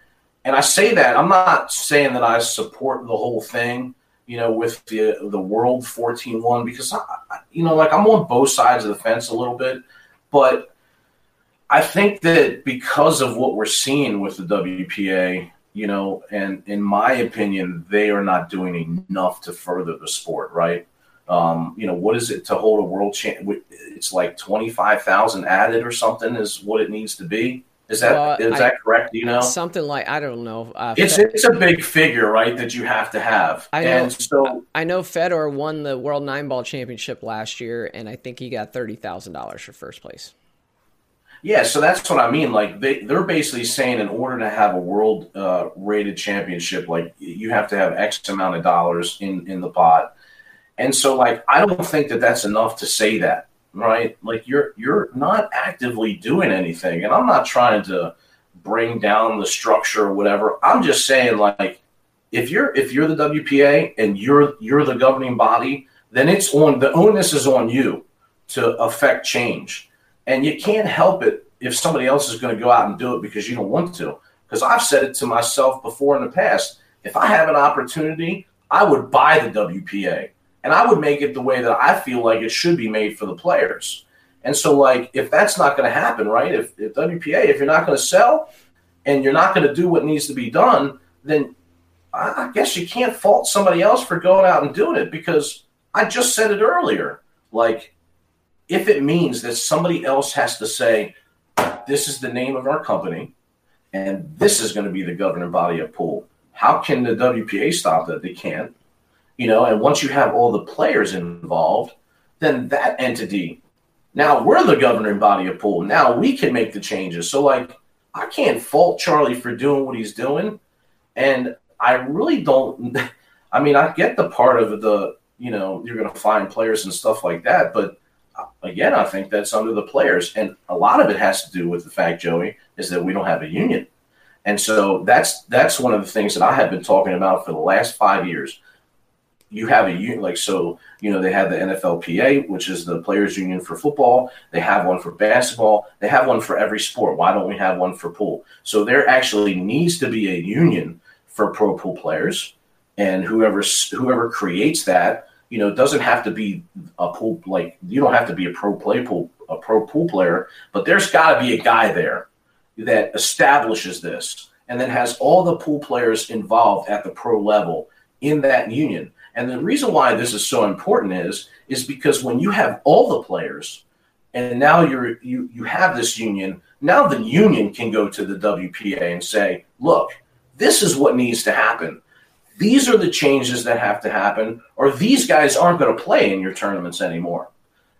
and I say that I'm not saying that I support the whole thing, you know, with the the world 14-1 because I- you know, like I'm on both sides of the fence a little bit, but I think that because of what we're seeing with the WPA, you know, and in my opinion, they are not doing enough to further the sport, right? Um, you know, what is it to hold a world champ? It's like twenty five thousand added or something is what it needs to be. Is that is I- that correct? Do you know? Something like I don't know. Uh, It's Fe- it's a big figure, right? That you have to have, I know. and so I know Fedor won the World Nine Ball Championship last year, and I think he got thirty thousand dollars for first place. Yeah, so that's what I mean. Like they they're basically saying in order to have a world uh, rated championship, like you have to have X amount of dollars in in the pot. And so like I don't think that that's enough to say that, right? Like you're you're not actively doing anything, and I'm not trying to bring down the structure or whatever. I'm just saying, like, if you're if you're the WPA and you're you're the governing body, then it's on the onus is on you to affect change, and you can't help it if somebody else is going to go out and do it because you don't want to. Because I've said it to myself before in the past. If I have an opportunity, I would buy the WPA and I would make it the way that I feel like it should be made for the players. And so, like, if that's not going to happen, right? If, if WPA, if you're not going to sell and you're not going to do what needs to be done, then I guess you can't fault somebody else for going out and doing it because I just said it earlier. Like, if it means that somebody else has to say, this is the name of our company and this is going to be the governing body of pool, how can the WPA stop that? They can't. You know, and once you have all the players involved, then that entity, now we're the governing body of pool. Now we can make the changes. So, like, I can't fault Charlie for doing what he's doing. And I really don't. I mean, I get the part of the, you know, you're going to find players and stuff like that. But uh, again, I think that's under the players. And a lot of it has to do with the fact, Joey, is that we don't have a union. And so that's that's one of the things that I have been talking about for the last five years. You have a union, like so, you know, they have the NFLPA, which is the players' union for football. They have one for basketball. They have one for every sport. Why don't we have one for pool? So there actually needs to be a union for pro pool players, and whoever whoever creates that, you know, doesn't have to be a pool like you don't have to be a pro play pool a pro pool player, but there's got to be a guy there that establishes this and then has all the pool players involved at the pro level in that union. And the reason why this is so important is is because when you have all the players and now you're you you have this union, now the union can go to the WPA and say, "Look, this is what needs to happen. These are the changes that have to happen, or these guys aren't going to play in your tournaments anymore.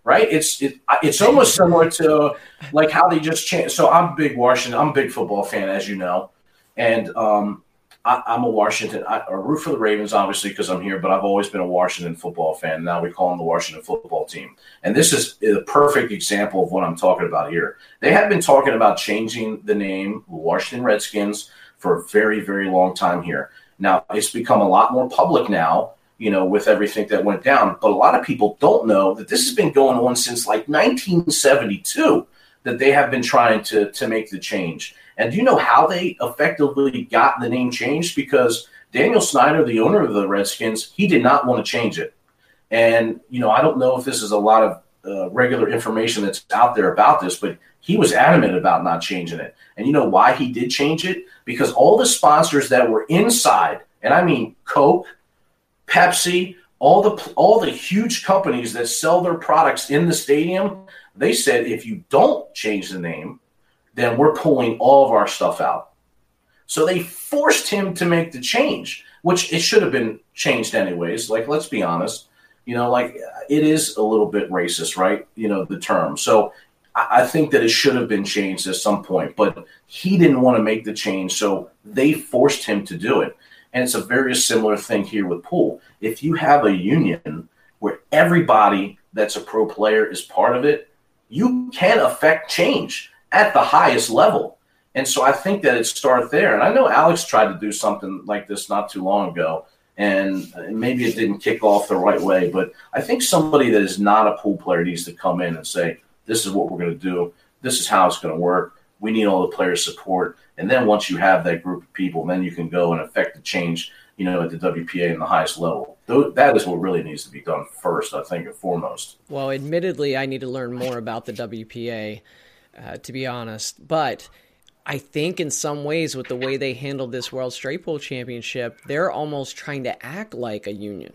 Right? It's it, it's almost similar to like how they just changed. So I'm big Washington. I'm a big football fan, as you know, and um, I, am a Washington. I, root for the Ravens, obviously, because I'm here. But I've always been a Washington football fan. Now we call them the Washington football team, and this is a perfect example of what I'm talking about here. They have been talking about changing the name Washington Redskins for a very, very long time here. Now, it's become a lot more public now, you know, with everything that went down. But a lot of people don't know that this has been going on since like 1972 that they have been trying to, to make the change. And do you know how they effectively got the name changed? Because Daniel Snyder, the owner of the Redskins, he did not want to change it. And, you know, I don't know if this is a lot of uh, regular information that's out there about this, but he was adamant about not changing it. And you know why he did change it? Because all the sponsors that were inside, and I mean Coke, Pepsi, all the all the huge companies that sell their products in the stadium, they said if you don't change the name, then we're pulling all of our stuff out. So they forced him to make the change, which it should have been changed anyways. Like let's be honest, you know, like it is a little bit racist, right? You know, the term. So I think that it should have been changed at some point, but he didn't want to make the change, so they forced him to do it. And it's a very similar thing here with pool. If you have a union where everybody that's a pro player is part of it, you can affect change at the highest level. And so I think that it starts there. And I know Alex tried to do something like this not too long ago, and maybe it didn't kick off the right way. But I think somebody that is not a pool player needs to come in and say, this is what we're going to do. This is how it's going to work. We need all the players' support. And then once you have that group of people, then you can go and affect the change, you know, at the WPA in the highest level. That is what really needs to be done first, I think, and foremost. Well, admittedly, I need to learn more about the WPA, uh, to be honest. But I think in some ways, with the way they handled this World Straight Pool Championship, they're almost trying to act like a union,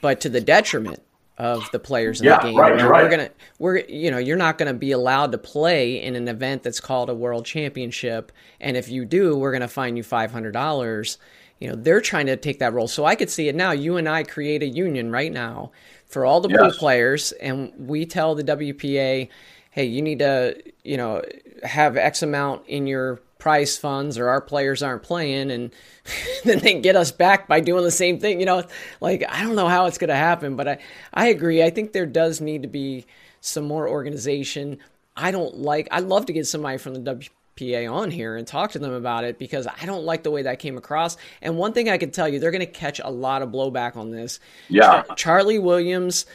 but to the detriment of the players in yeah, the game. Right, right. We're gonna we're you know, you're not gonna be allowed to play in an event that's called a world championship. And if you do, we're gonna fine you five hundred dollars. You know, they're trying to take that role. So I could see it now. You and I create a union right now for all the yes. pool players and we tell the WPA, hey, you need to, you know, have X amount in your prize funds or our players aren't playing and then they get us back by doing the same thing you know like i don't know how it's going to happen but i i agree i think there does need to be some more organization i don't like i'd love to get somebody from the wpa on here and talk to them about it because I don't like the way that came across. And one thing I can tell you, they're going to catch a lot of blowback on this. Yeah. Char- Charlie Williams.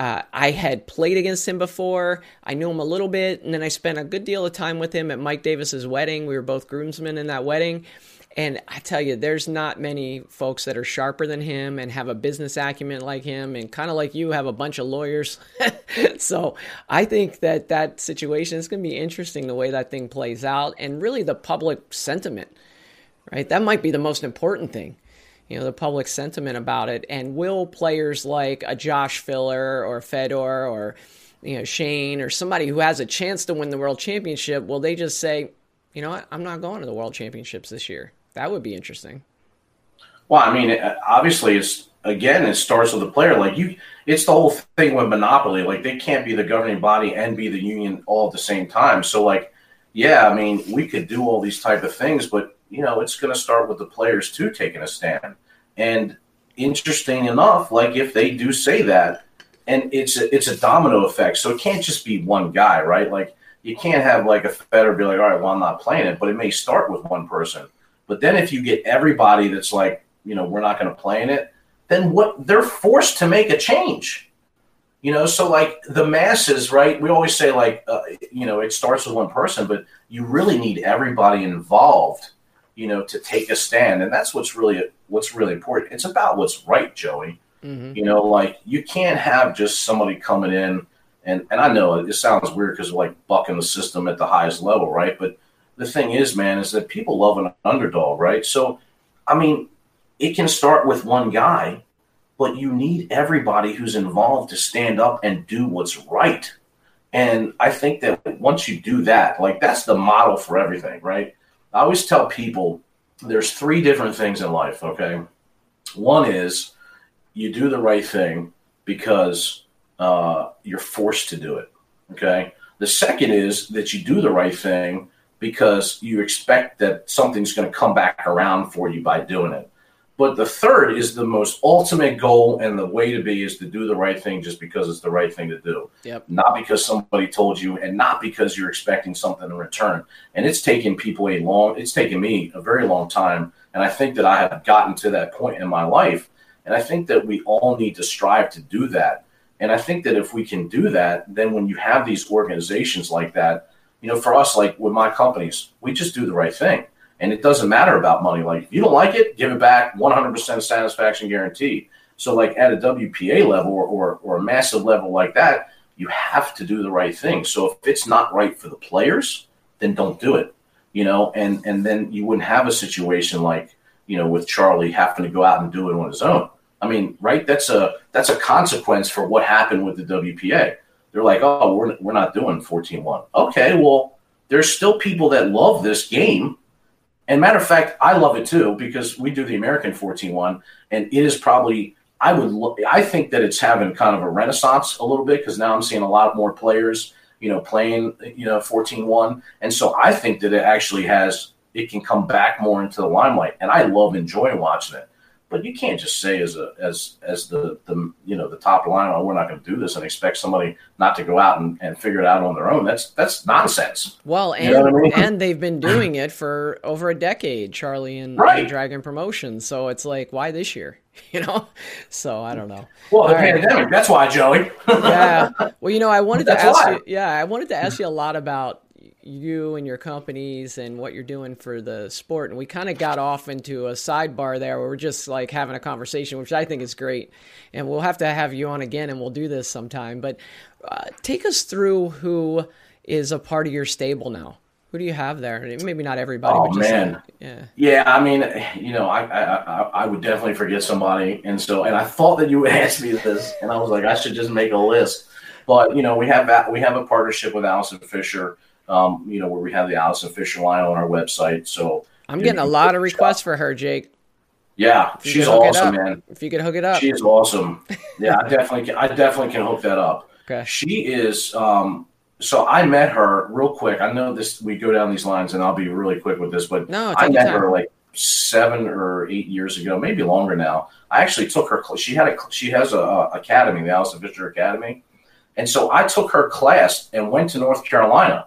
Uh, I had played against him before. I knew him a little bit, and then I spent a good deal of time with him at Mike Davis's wedding. We were both groomsmen in that wedding. And I tell you, there's not many folks that are sharper than him and have a business acumen like him, and kind of like you, have a bunch of lawyers. so I think that that situation is going to be interesting the way that thing plays out, and really the public sentiment, right? That might be the most important thing. You know, the public sentiment about it. And will players like a Josh Filler or Fedor or, you know, Shane or somebody who has a chance to win the world championship, will they just say, you know what, I'm not going to the world championships this year? That would be interesting. Well, I mean, obviously, it's again, it starts with the player. Like you, it's the whole thing with monopoly. Like they can't be the governing body and be the union all at the same time. So, like, yeah, I mean, we could do all these type of things, but you know, it's going to start with the players too taking a stand. And interesting enough, like if they do say that, and it's a, it's a domino effect. So it can't just be one guy, right? Like you can't have like a Federer be like, all right, well, I'm not playing it, but it may start with one person. But then if you get everybody that's like, you know, we're not going to play in it, then what they're forced to make a change. You know, so like the masses, right? We always say like, uh, you know, it starts with one person, but you really need everybody involved, you know, to take a stand, and that's what's really what's really important. It's about what's right, Joey. Mm-hmm. You know, like you can't have just somebody coming in, and and I know it sounds weird because like bucking the system at the highest level, right? But the thing is, man, is that people love an underdog, right? So, I mean, it can start with one guy, but you need everybody who's involved to stand up and do what's right. And I think that once you do that, like that's the model for everything, right? I always tell people there's three different things in life, okay? One is you do the right thing because uh, you're forced to do it, okay? The second is that you do the right thing because you expect that something's going to come back around for you by doing it. But the third is the most ultimate goal, and the way to be is to do the right thing just because it's the right thing to do. Yep. Not because somebody told you, and not because you're expecting something in return. And it's taken people a long, it's taken me a very long time. And I think that I have gotten to that point in my life. And I think that we all need to strive to do that. And I think that if we can do that, then when you have these organizations like that, you know, for us, like with my companies, we just do the right thing. And it doesn't matter about money. Like, if you don't like it, give it back 100% satisfaction guarantee. So, like at a WPA level or, or, or a massive level like that, you have to do the right thing. So, if it's not right for the players, then don't do it, you know, and, and then you wouldn't have a situation like, you know, with Charlie having to go out and do it on his own. I mean, right? That's a that's a consequence for what happened with the WPA they're like, oh, we're, we're not doing 14 1. Okay, well, there's still people that love this game. And matter of fact, I love it too because we do the American 14 1, and it is probably, I would I think that it's having kind of a renaissance a little bit because now I'm seeing a lot more players, you know, playing, you know, 14 1. And so I think that it actually has, it can come back more into the limelight. And I love enjoying watching it. But you can't just say as a as as the the you know the top line, oh, we're not going to do this, and expect somebody not to go out and, and figure it out on their own. That's that's nonsense. Well, and you know I mean? and they've been doing it for over a decade, Charlie and, right. and Dragon Promotions. So it's like, why this year? You know, so I don't know. Well, the All pandemic. Right. That's why, Joey. yeah. Well, you know, I wanted to ask why. you. Yeah, I wanted to ask you a lot about you and your companies and what you're doing for the sport. And we kind of got off into a sidebar there where we're just like having a conversation, which I think is great. And we'll have to have you on again and we'll do this sometime. But uh, take us through who is a part of your stable now. Who do you have there? Maybe not everybody. Oh man, like, yeah, yeah. I mean, you know, I, I I would definitely forget somebody, and so and I thought that you would ask me this, and I was like, I should just make a list. But you know, we have we have a partnership with Allison Fisher, um, you know, where we have the Allison Fisher line on our website. So I'm getting a lot of requests for her, Jake. Yeah, she's awesome, man. If you could hook it up, she's awesome. Yeah, I definitely can. I definitely can hook that up. Okay. She is. Um, so I met her real quick. I know this. We go down these lines, and I'll be really quick with this. But no, I met her like seven or eight years ago, maybe longer now. I actually took her. She had a. She has a, a academy, the Allison Fisher Academy, and so I took her class and went to North Carolina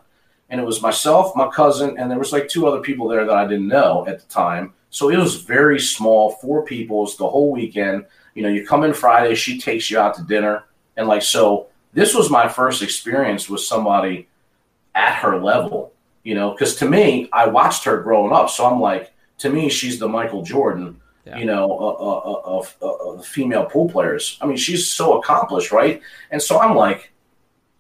and it was myself, my cousin, and there was like two other people there that I didn't know at the time. So it was very small, four people's the whole weekend. You know, you come in Friday, she takes you out to dinner, and like so. This was my first experience with somebody at her level, you know, because to me, I watched her growing up, so I'm like, to me, she's the Michael Jordan yeah. you know, uh, uh, uh, of, of, female pool players. I mean, she's so accomplished, right? And so I'm like,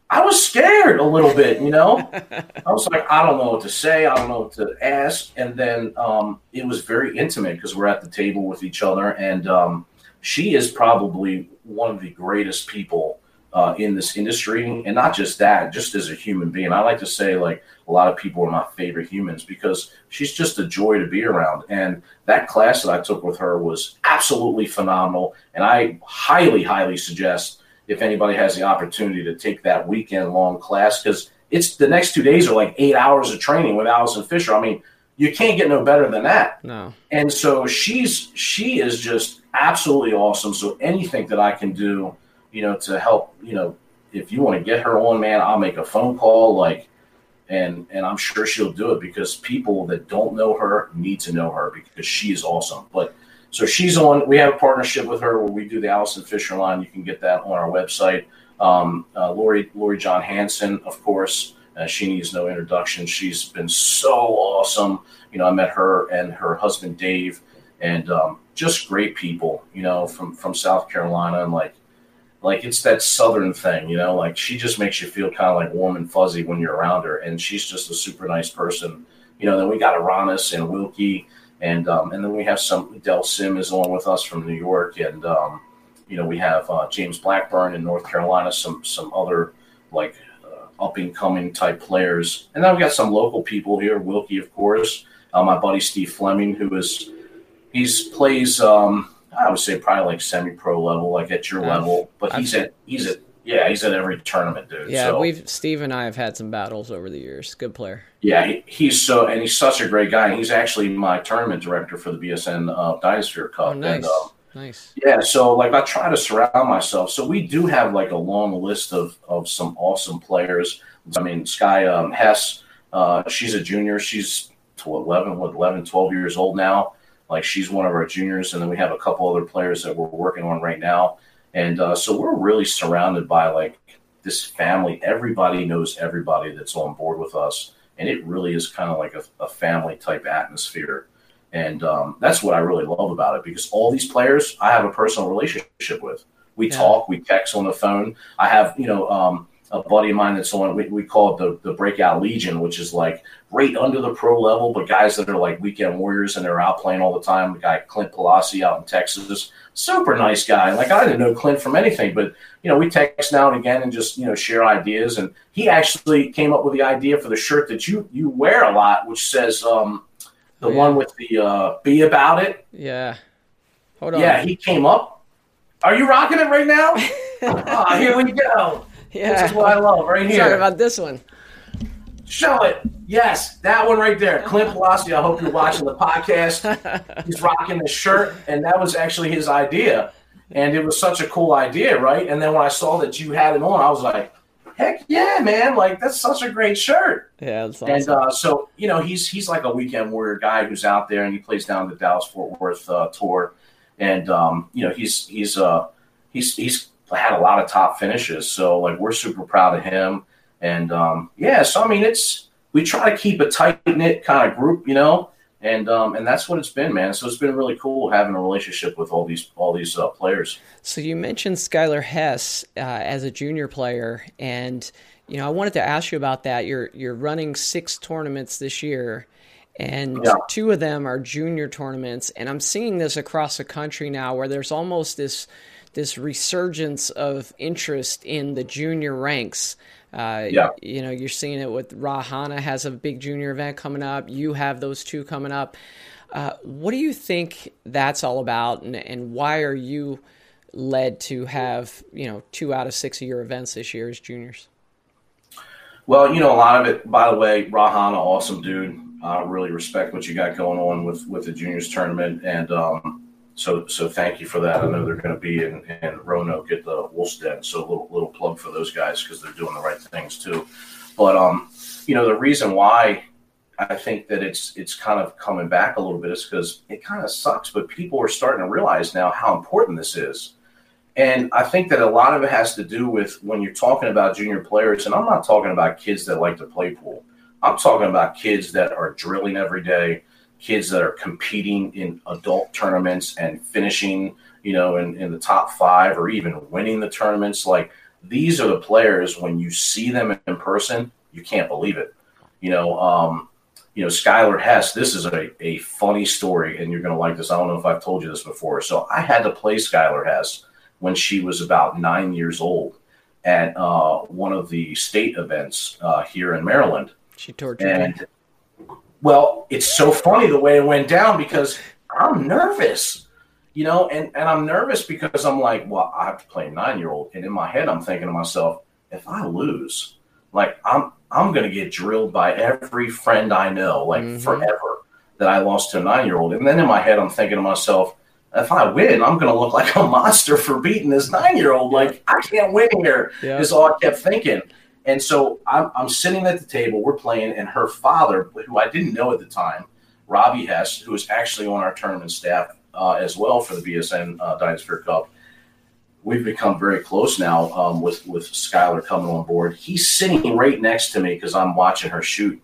I was scared a little bit, you know. I was like, I don't know what to say, I don't know what to ask, and then um, it was very intimate because we're at the table with each other, and um, she is probably one of the greatest people uh, in this industry, and not just that, just as a human being. I like to say like a lot of people are my favorite humans because she's just a joy to be around. And that class that I took with her was absolutely phenomenal, and I highly, highly suggest if anybody has the opportunity to take that weekend long class because it's the next two days are like eight hours of training with Allison Fisher. I mean, you can't get no better than that. No. And so she's she is just absolutely awesome. So anything that I can do you know, to help, you know, if you want to get her on, man, I'll make a phone call, like, and and I'm sure she'll do it because people that don't know her need to know her because she is awesome. But so she's on. We have a partnership with her where we do the Allison Fisher line. You can get that on our website. Um, uh, Loree Loree Jon Hasson, of course. Uh, she needs no introduction. She's been so awesome. You know, I met her and her husband Dave, and um, just great people. You know, from from South Carolina, and like like it's that southern thing, you know, like she just makes you feel kind of like warm and fuzzy when you're around her. And she's just a super nice person. You know, then we got Aranis and Wilkie and um, and then we have some Del Sim is along with us from New York and um, you know, we have uh, James Blackburn in North Carolina, some some other like uh, up and coming type players. And then we got some local people here, Wilkie, of course, uh, my buddy Steve Fleming, who is he's plays um, I would say probably like semi-pro level, like at your level. But he's at he's at yeah he's at every tournament, dude. Yeah, so, we've Steve and I have had some battles over the years. Good player. Yeah, he, he's so and he's such a great guy. He's actually my tournament director for the BSN uh, Dynasphere Cup. Oh, nice. And, uh, nice. Yeah, so like I try to surround myself. So we do have like a long list of of some awesome players. I mean, Sky um, Hess, uh, she's a junior. She's 11, what, 11, 12 years old now. Like she's one of our juniors, and then we have a couple other players that we're working on right now. And uh, so we're really surrounded by like this family. Everybody knows everybody that's on board with us, and it really is kind of like a, a family type atmosphere. And um, that's what I really love about it because all these players I have a personal relationship with. We yeah. talk, we text on the phone. I have, you know, um, a buddy of mine that's on we, we call it the, the breakout legion which is like right under the pro level but guys that are like weekend warriors and they're out playing all the time. The guy clint Pelosi out in texas super nice guy. Like i didn't know clint from anything but you know we text now and again and just you know share ideas. And he actually came up with the idea for the shirt that you you wear a lot which says um the oh, yeah. one with the uh be about it. Yeah. Hold on. Yeah he came up. Are you rocking it right now? Oh, here we go yeah. This is what I love right here. Sorry about this one. Show it. Yes, that one right there. Clint Pelosi, I hope you're watching the podcast. He's rocking the shirt, and that was actually his idea. And it was such a cool idea, right? And then when I saw that you had it on, I was like, heck yeah, man. Like, that's such a great shirt. Yeah, awesome. And uh, so, you know, he's he's like a weekend warrior guy who's out there and he plays down the Dallas Fort Worth uh, tour. And, um, you know, he's, he's, uh, he's, he's, had a lot of top finishes. So like we're super proud of him. And um, yeah, so I mean it's we try to keep a tight knit kind of group, you know, and um, and that's what it's been, man. So it's been really cool having a relationship with all these all these uh, players. So you mentioned Skylar Hess uh, as a junior player, and you know I wanted to ask you about that. You're you're running six tournaments this year, and yeah. two of them are junior tournaments, and I'm seeing this across the country now, where there's almost this this resurgence of interest in the junior ranks. Uh, yeah. You know, you're seeing it with Rahana has a big junior event coming up. You have those two coming up. Uh, what do you think that's all about, and, and why are you led to have you know two out of six of your events this year as juniors? Well, you know, a lot of it. By the way, Rahana, awesome dude. I really respect what you got going on with with the juniors tournament, and um, so, so thank you for that. I know they're going to be in, in Roanoke at the Wolf's Den. So, a little, little plug for those guys because they're doing the right things too. But, um, you know, the reason why I think that it's it's kind of coming back a little bit is because it kind of sucks, but people are starting to realize now how important this is. And I think that a lot of it has to do with when you're talking about junior players, and I'm not talking about kids that like to play pool. I'm talking about kids that are drilling every day, kids that are competing in adult tournaments and finishing, you know, in, in the top five or even winning the tournaments. Like these are the players when you see them in person, you can't believe it. You know, um, you know, Skylar Hess, this is a, a funny story, and you're going to like this. I don't know if I've told you this before. So I had to play Skylar Hess when she was about nine years old at uh, one of the state events uh, here in Maryland. She tortured and, me. Well, it's so funny the way it went down because I'm nervous, you know, and, and I'm nervous because I'm like, well, I have to play a nine year old. And in my head, I'm thinking to myself, if I lose, like I'm I'm gonna get drilled by every friend I know, like mm-hmm. forever, that I lost to a nine year old. And then in my head I'm thinking to myself, if I win, I'm gonna look like a monster for beating this nine year old. Like I can't win here. Yeah. Is all I kept thinking. And so I'm, I'm sitting at the table, we're playing, and her father, who I didn't know at the time, Robbie Hess, who is actually on our tournament staff uh, as well for the BSN uh, Dynasphere Cup, we've become very close now um, with with Skylar coming on board. He's sitting right next to me because I'm watching her shoot,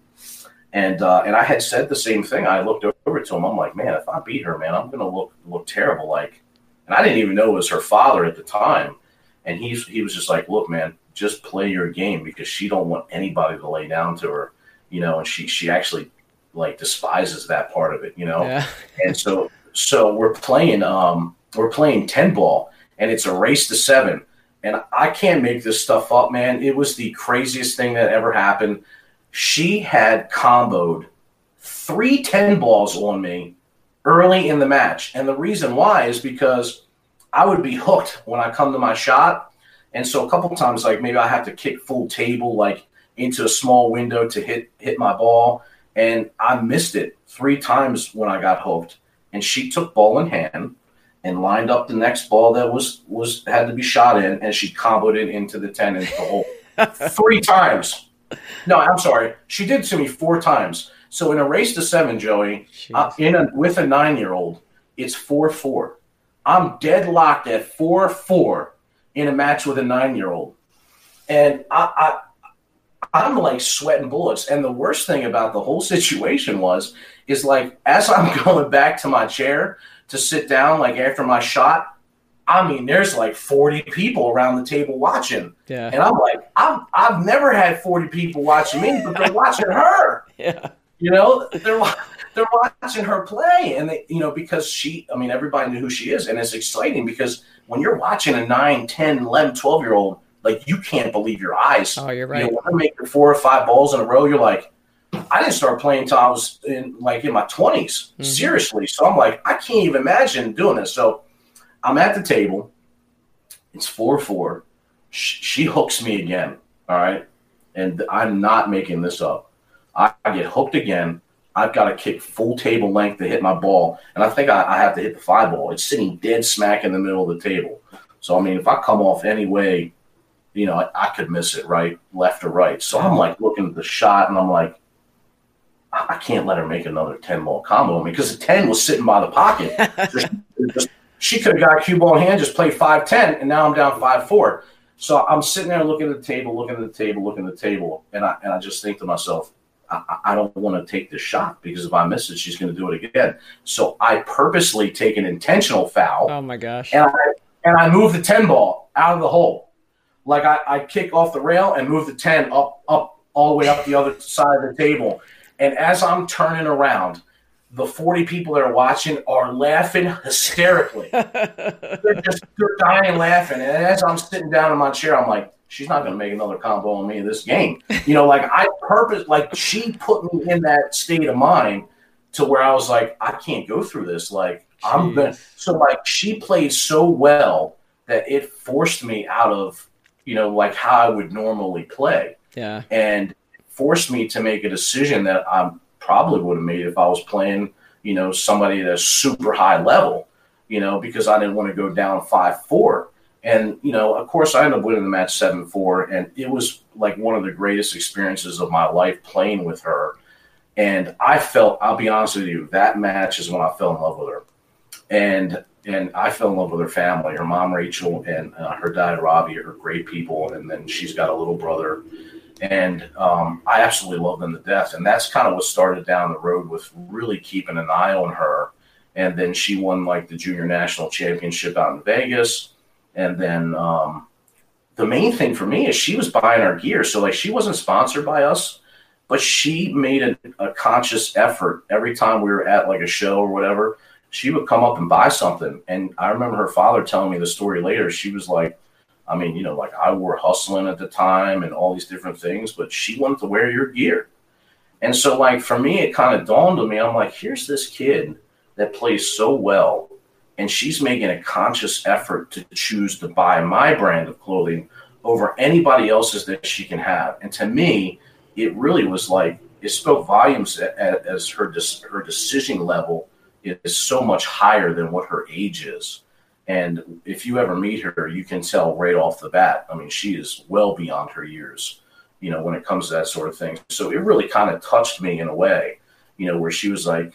and uh, and I had said the same thing. I looked over to him. I'm like, man, if I beat her, man, I'm gonna look look terrible. Like, and I didn't even know it was her father at the time. And he's he was just like, look, man, just play your game because she don't want anybody to lay down to her, you know. And she she actually like despises that part of it, you know. Yeah. and so so we're playing um we're playing ten ball and it's a race to seven. And I can't make this stuff up, man. It was the craziest thing that ever happened. She had comboed three 10 balls on me early in the match. And the reason why is because I would be hooked when I come to my shot. And so a couple times, like maybe I have to kick full table, like into a small window to hit hit my ball. And I missed it three times when I got hooked. And she took ball in hand and lined up the next ball that was was had to be shot in, and she comboed it into the ten into the hole three times. No, I'm sorry, she did to me four times. So in a race to seven, Joey, uh, in a, with a nine year old, it's four four. I'm deadlocked at four four in a match with a nine year old, and I, I I'm like sweating bullets. And the worst thing about the whole situation was, is like as I'm going back to my chair, to sit down like after my shot, I mean, there's like 40 people around the table watching. Yeah. And I'm like, I've, I've never had 40 people watching me, but they're watching her. Yeah. You know, they're they're watching her play. And they, you know, because she, I mean, everybody knew who she is. And it's exciting because when you're watching a 9, 10, 11, 12 year old, like you can't believe your eyes. Oh, you're right. You know, when they're making four or five balls in a row, you're like, I didn't start playing until I was in like in my 20s, mm-hmm. seriously. So I'm like, I can't even imagine doing this. So I'm at the table. It's 4 4. She hooks me again. All right. And I'm not making this up. I, I get hooked again. I've got to kick full table length to hit my ball. And I think I, I have to hit the five ball. It's sitting dead smack in the middle of the table. So, I mean, if I come off any way, you know, I, I could miss it right, left or right. So I'm like looking at the shot and I'm like, I can't let her make another 10 ball combo because the 10 was sitting by the pocket. just, just, she could have got a cue ball in hand, just played 5 10, and now I'm down 5 4. So I'm sitting there looking at the table, looking at the table, looking at the table, and I, and I just think to myself, I, I don't want to take the shot because if I miss it, she's going to do it again. So I purposely take an intentional foul. Oh my gosh. And I, and I move the 10 ball out of the hole. Like I, I kick off the rail and move the 10 up, up, all the way up the other side of the table and as I'm turning around, the 40 people that are watching are laughing hysterically. they're just they're dying laughing. And as I'm sitting down in my chair, I'm like, she's not going to make another combo on me in this game. You know, like I purpose, like she put me in that state of mind to where I was like, I can't go through this. Like Jeez. I'm going to, so like she played so well that it forced me out of, you know, like how I would normally play. Yeah. And forced me to make a decision that I probably would have made if I was playing, you know, somebody at a super high level, you know, because I didn't want to go down five four. And, you know, of course, I ended up winning the match 7 4. And it was like one of the greatest experiences of my life playing with her. And I felt, I'll be honest with you, that match is when I fell in love with her. And and I fell in love with her family. Her mom, Rachel, and uh, her dad, Robbie, are great people. And then she's got a little brother. And um, I absolutely love them to death. And that's kind of what started down the road with really keeping an eye on her. And then she won like the junior national championship out in Vegas. And then um, the main thing for me is she was buying our gear. So like she wasn't sponsored by us, but she made a, a conscious effort every time we were at like a show or whatever. She would come up and buy something. And I remember her father telling me the story later. She was like, I mean, you know, like I wore hustling at the time and all these different things, but she wanted to wear your gear. And so, like, for me, it kind of dawned on me I'm like, here's this kid that plays so well and she's making a conscious effort to choose to buy my brand of clothing over anybody else's that she can have. And to me, it really was like it spoke volumes as her her decision level is so much higher than what her age is. And if you ever meet her, you can tell right off the bat. I mean, she is well beyond her years, you know, when it comes to that sort of thing. So it really kind of touched me in a way, you know, where she was like,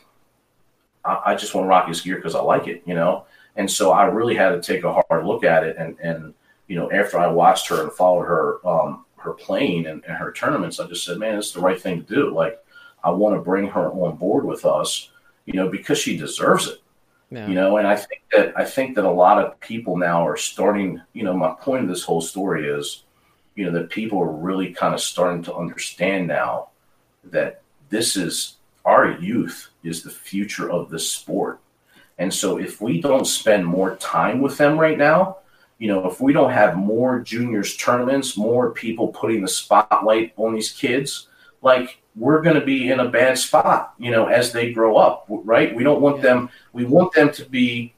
I, I just want to rock his gear because I like it, you know. And so I really had to take a hard look at it. And and you know, after I watched her and followed her um, her playing and, and her tournaments, I just said, man, it's the right thing to do. Like I want to bring her on board with us, you know, because she deserves it. Yeah. You know, and I think that I think that a lot of people now are starting. You know, my point of this whole story is, you know, that people are really kind of starting to understand now that this is our youth is the future of the sport. And so if we don't spend more time with them right now, you know, if we don't have more juniors tournaments, more people putting the spotlight on these kids, like we're going to be in a bad spot, you know, as they grow up, right? We don't want yeah. them we want them to be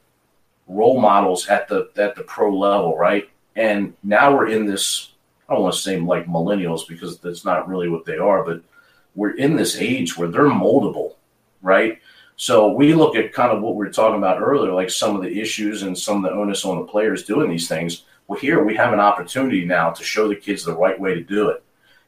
role models at the at the pro level, right? And now we're in this I don't want to say like millennials because that's not really what they are, but we're in this age where they're moldable, right? So we look at kind of what we were talking about earlier, like some of the issues and some of the onus on the players doing these things. Well, here we have an opportunity now to show the kids the right way to do it.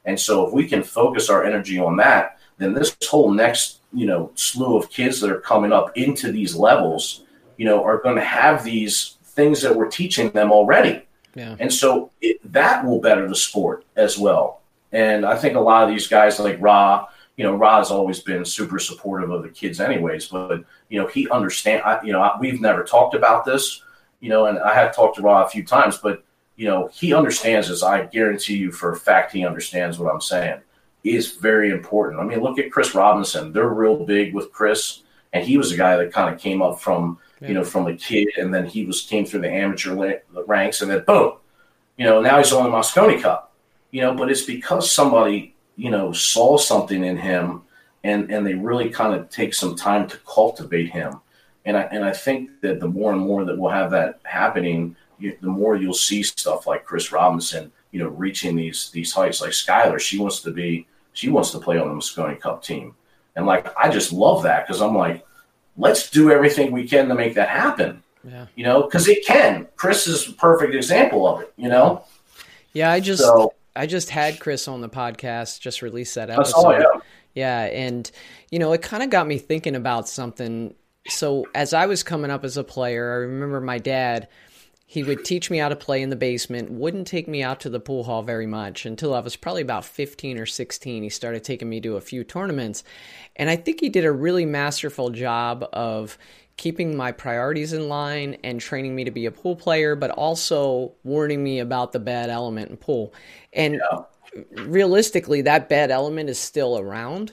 And so if we can focus our energy on that, then this whole next, you know, slew of kids that are coming up into these levels, you know, are going to have these things that we're teaching them already. Yeah. And so it, that will better the sport as well. And I think a lot of these guys like Ra, you know, Ra's always been super supportive of the kids, anyways. But you know, he understand. I, you know, I, we've never talked about this, you know, and I have talked to Ra a few times, but you know, he understands as I guarantee you for a fact he understands what I'm saying. Is very important. I mean, look at Chris Robinson. They're real big with Chris, and he was a guy that kind of came up from yeah. you know from a kid, and then he was came through the amateur ranks, and then boom, you know, now he's on the Mosconi Cup. You know, but it's because somebody you know, saw something in him and, and they really kind of take some time to cultivate him. And I, and I think that the more and more that we'll have that happening, you, the more you'll see stuff like Chris Robinson, you know, reaching these these heights. Like Skylar, she wants to be, she wants to play on the Mosconi Cup team, and like I just love that because I'm like, let's do everything we can to make that happen. Yeah. You know, because it can. Chris is a perfect example of it. You know. Yeah, I just so, I just had Chris on the podcast, just released that episode. Yeah. yeah, and you know, it kind of got me thinking about something. So as I was coming up as a player, I remember my dad he would teach me how to play in the basement, wouldn't take me out to the pool hall very much until I was probably about 15 or 16. He started taking me to a few tournaments. And I think he did a really masterful job of keeping my priorities in line and training me to be a pool player, but also warning me about the bad element in pool. And yeah. realistically, that bad element is still around.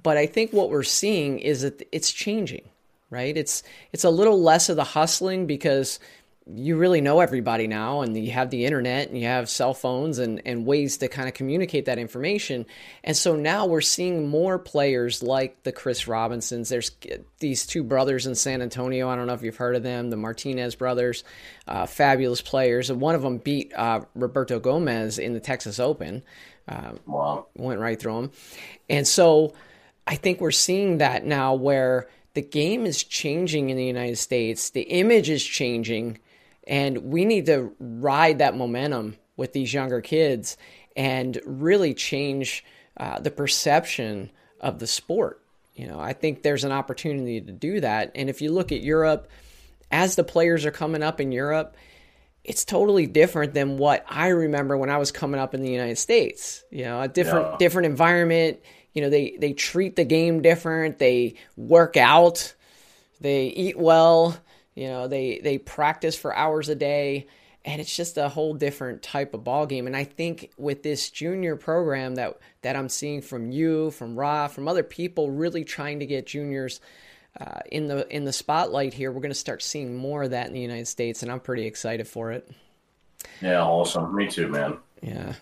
But I think what we're seeing is that it's changing, right? It's it's a little less of the hustling because you really know everybody now and you have the internet and you have cell phones and, and ways to kind of communicate that information. And so now we're seeing more players like the Chris Robinsons. There's these two brothers in San Antonio. I don't know if you've heard of them, the Martinez brothers, uh, fabulous players. And one of them beat uh, Roberto Gomez in the Texas Open. Uh, wow. Went right through him. And so I think we're seeing that now where the game is changing in the United States, the image is changing And we need to ride that momentum with these younger kids and really change uh, the perception of the sport. You know, I think there's an opportunity to do that. And if you look at Europe, as the players are coming up in Europe, it's totally different than what I remember when I was coming up in the United States. You know, a different yeah. different environment. You know, they they treat the game different. They work out. They eat well. You know, they they practice for hours a day and it's just a whole different type of ball game and i think with this junior program that that i'm seeing from you from ra from other people really trying to get juniors uh, in the in the spotlight here we're going to start seeing more of that in the united states and i'm pretty excited for it. Yeah awesome. Me too man. Yeah.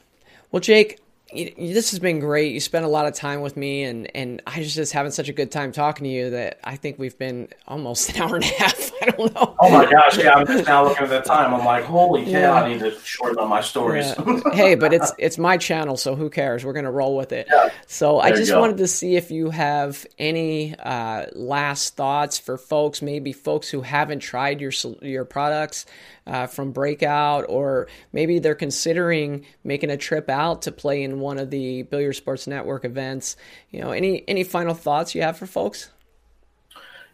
Well jake this has been great. You spent a lot of time with me, and and I was just having such a good time talking to you that I think we've been almost an hour and a half. I don't know. Oh my gosh! Yeah, I'm just now looking at the time. I'm like, holy cow! Yeah. I need to shorten up my stories. Yeah. hey, but it's it's my channel, so who cares? We're gonna roll with it. Yeah. So there I just wanted to see if you have any uh, last thoughts for folks, maybe folks who haven't tried your your products uh, from Breakout, or maybe they're considering making a trip out to play in one of the Billiard Sports Network events. You know, any any final thoughts you have for folks?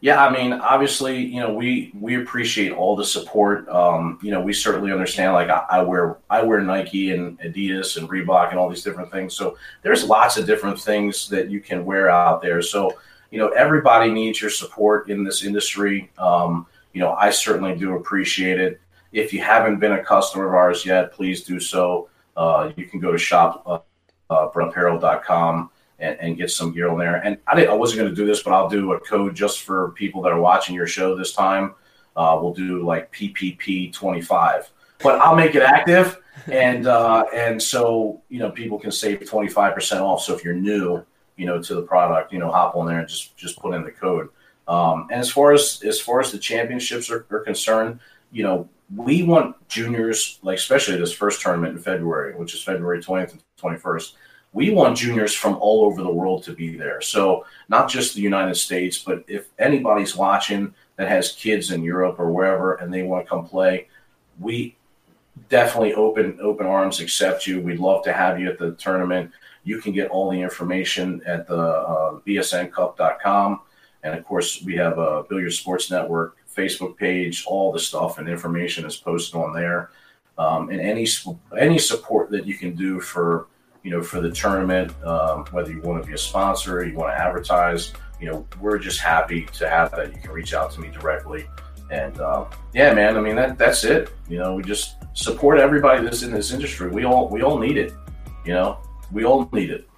Yeah, I mean, obviously, you know, we we appreciate all the support. Um, you know, we certainly understand. Like, I, I, wear I wear Nike and Adidas and Reebok and all these different things. So there's lots of different things that you can wear out there. So you know, everybody needs your support in this industry. Um, you know, I certainly do appreciate it. If you haven't been a customer of ours yet, please do so. Uh, you can go to shop uh, uh, and, and, get some gear on there. And I, didn't, I wasn't going to do this, but I'll do a code just for people that are watching your show this time. Uh, we'll do like PPP25, but I'll make it active. And, uh, and so, you know, people can save 25% off. So if you're new, you know, to the product, you know, hop on there and just, just put in the code. Um, and as far as, as far as the championships are, are concerned, you know, we want juniors, like especially this first tournament in February, which is February 20th and 21st. We want juniors from all over the world to be there. So not just the United States, but if anybody's watching that has kids in Europe or wherever and they want to come play, we definitely open open arms accept you. We'd love to have you at the tournament. You can get all the information at the uh, bsncup.com. And of course, we have a Billiard Sports Network Facebook page. All the stuff and information is posted on there. Um, and any any support that you can do for you know for the tournament, um, whether you want to be a sponsor, you want to advertise, you know, we're just happy to have that. You can reach out to me directly. And uh, yeah, man, I mean that that's it. You know, we just support everybody that's in this industry. We all we all need it. You know, we all need it.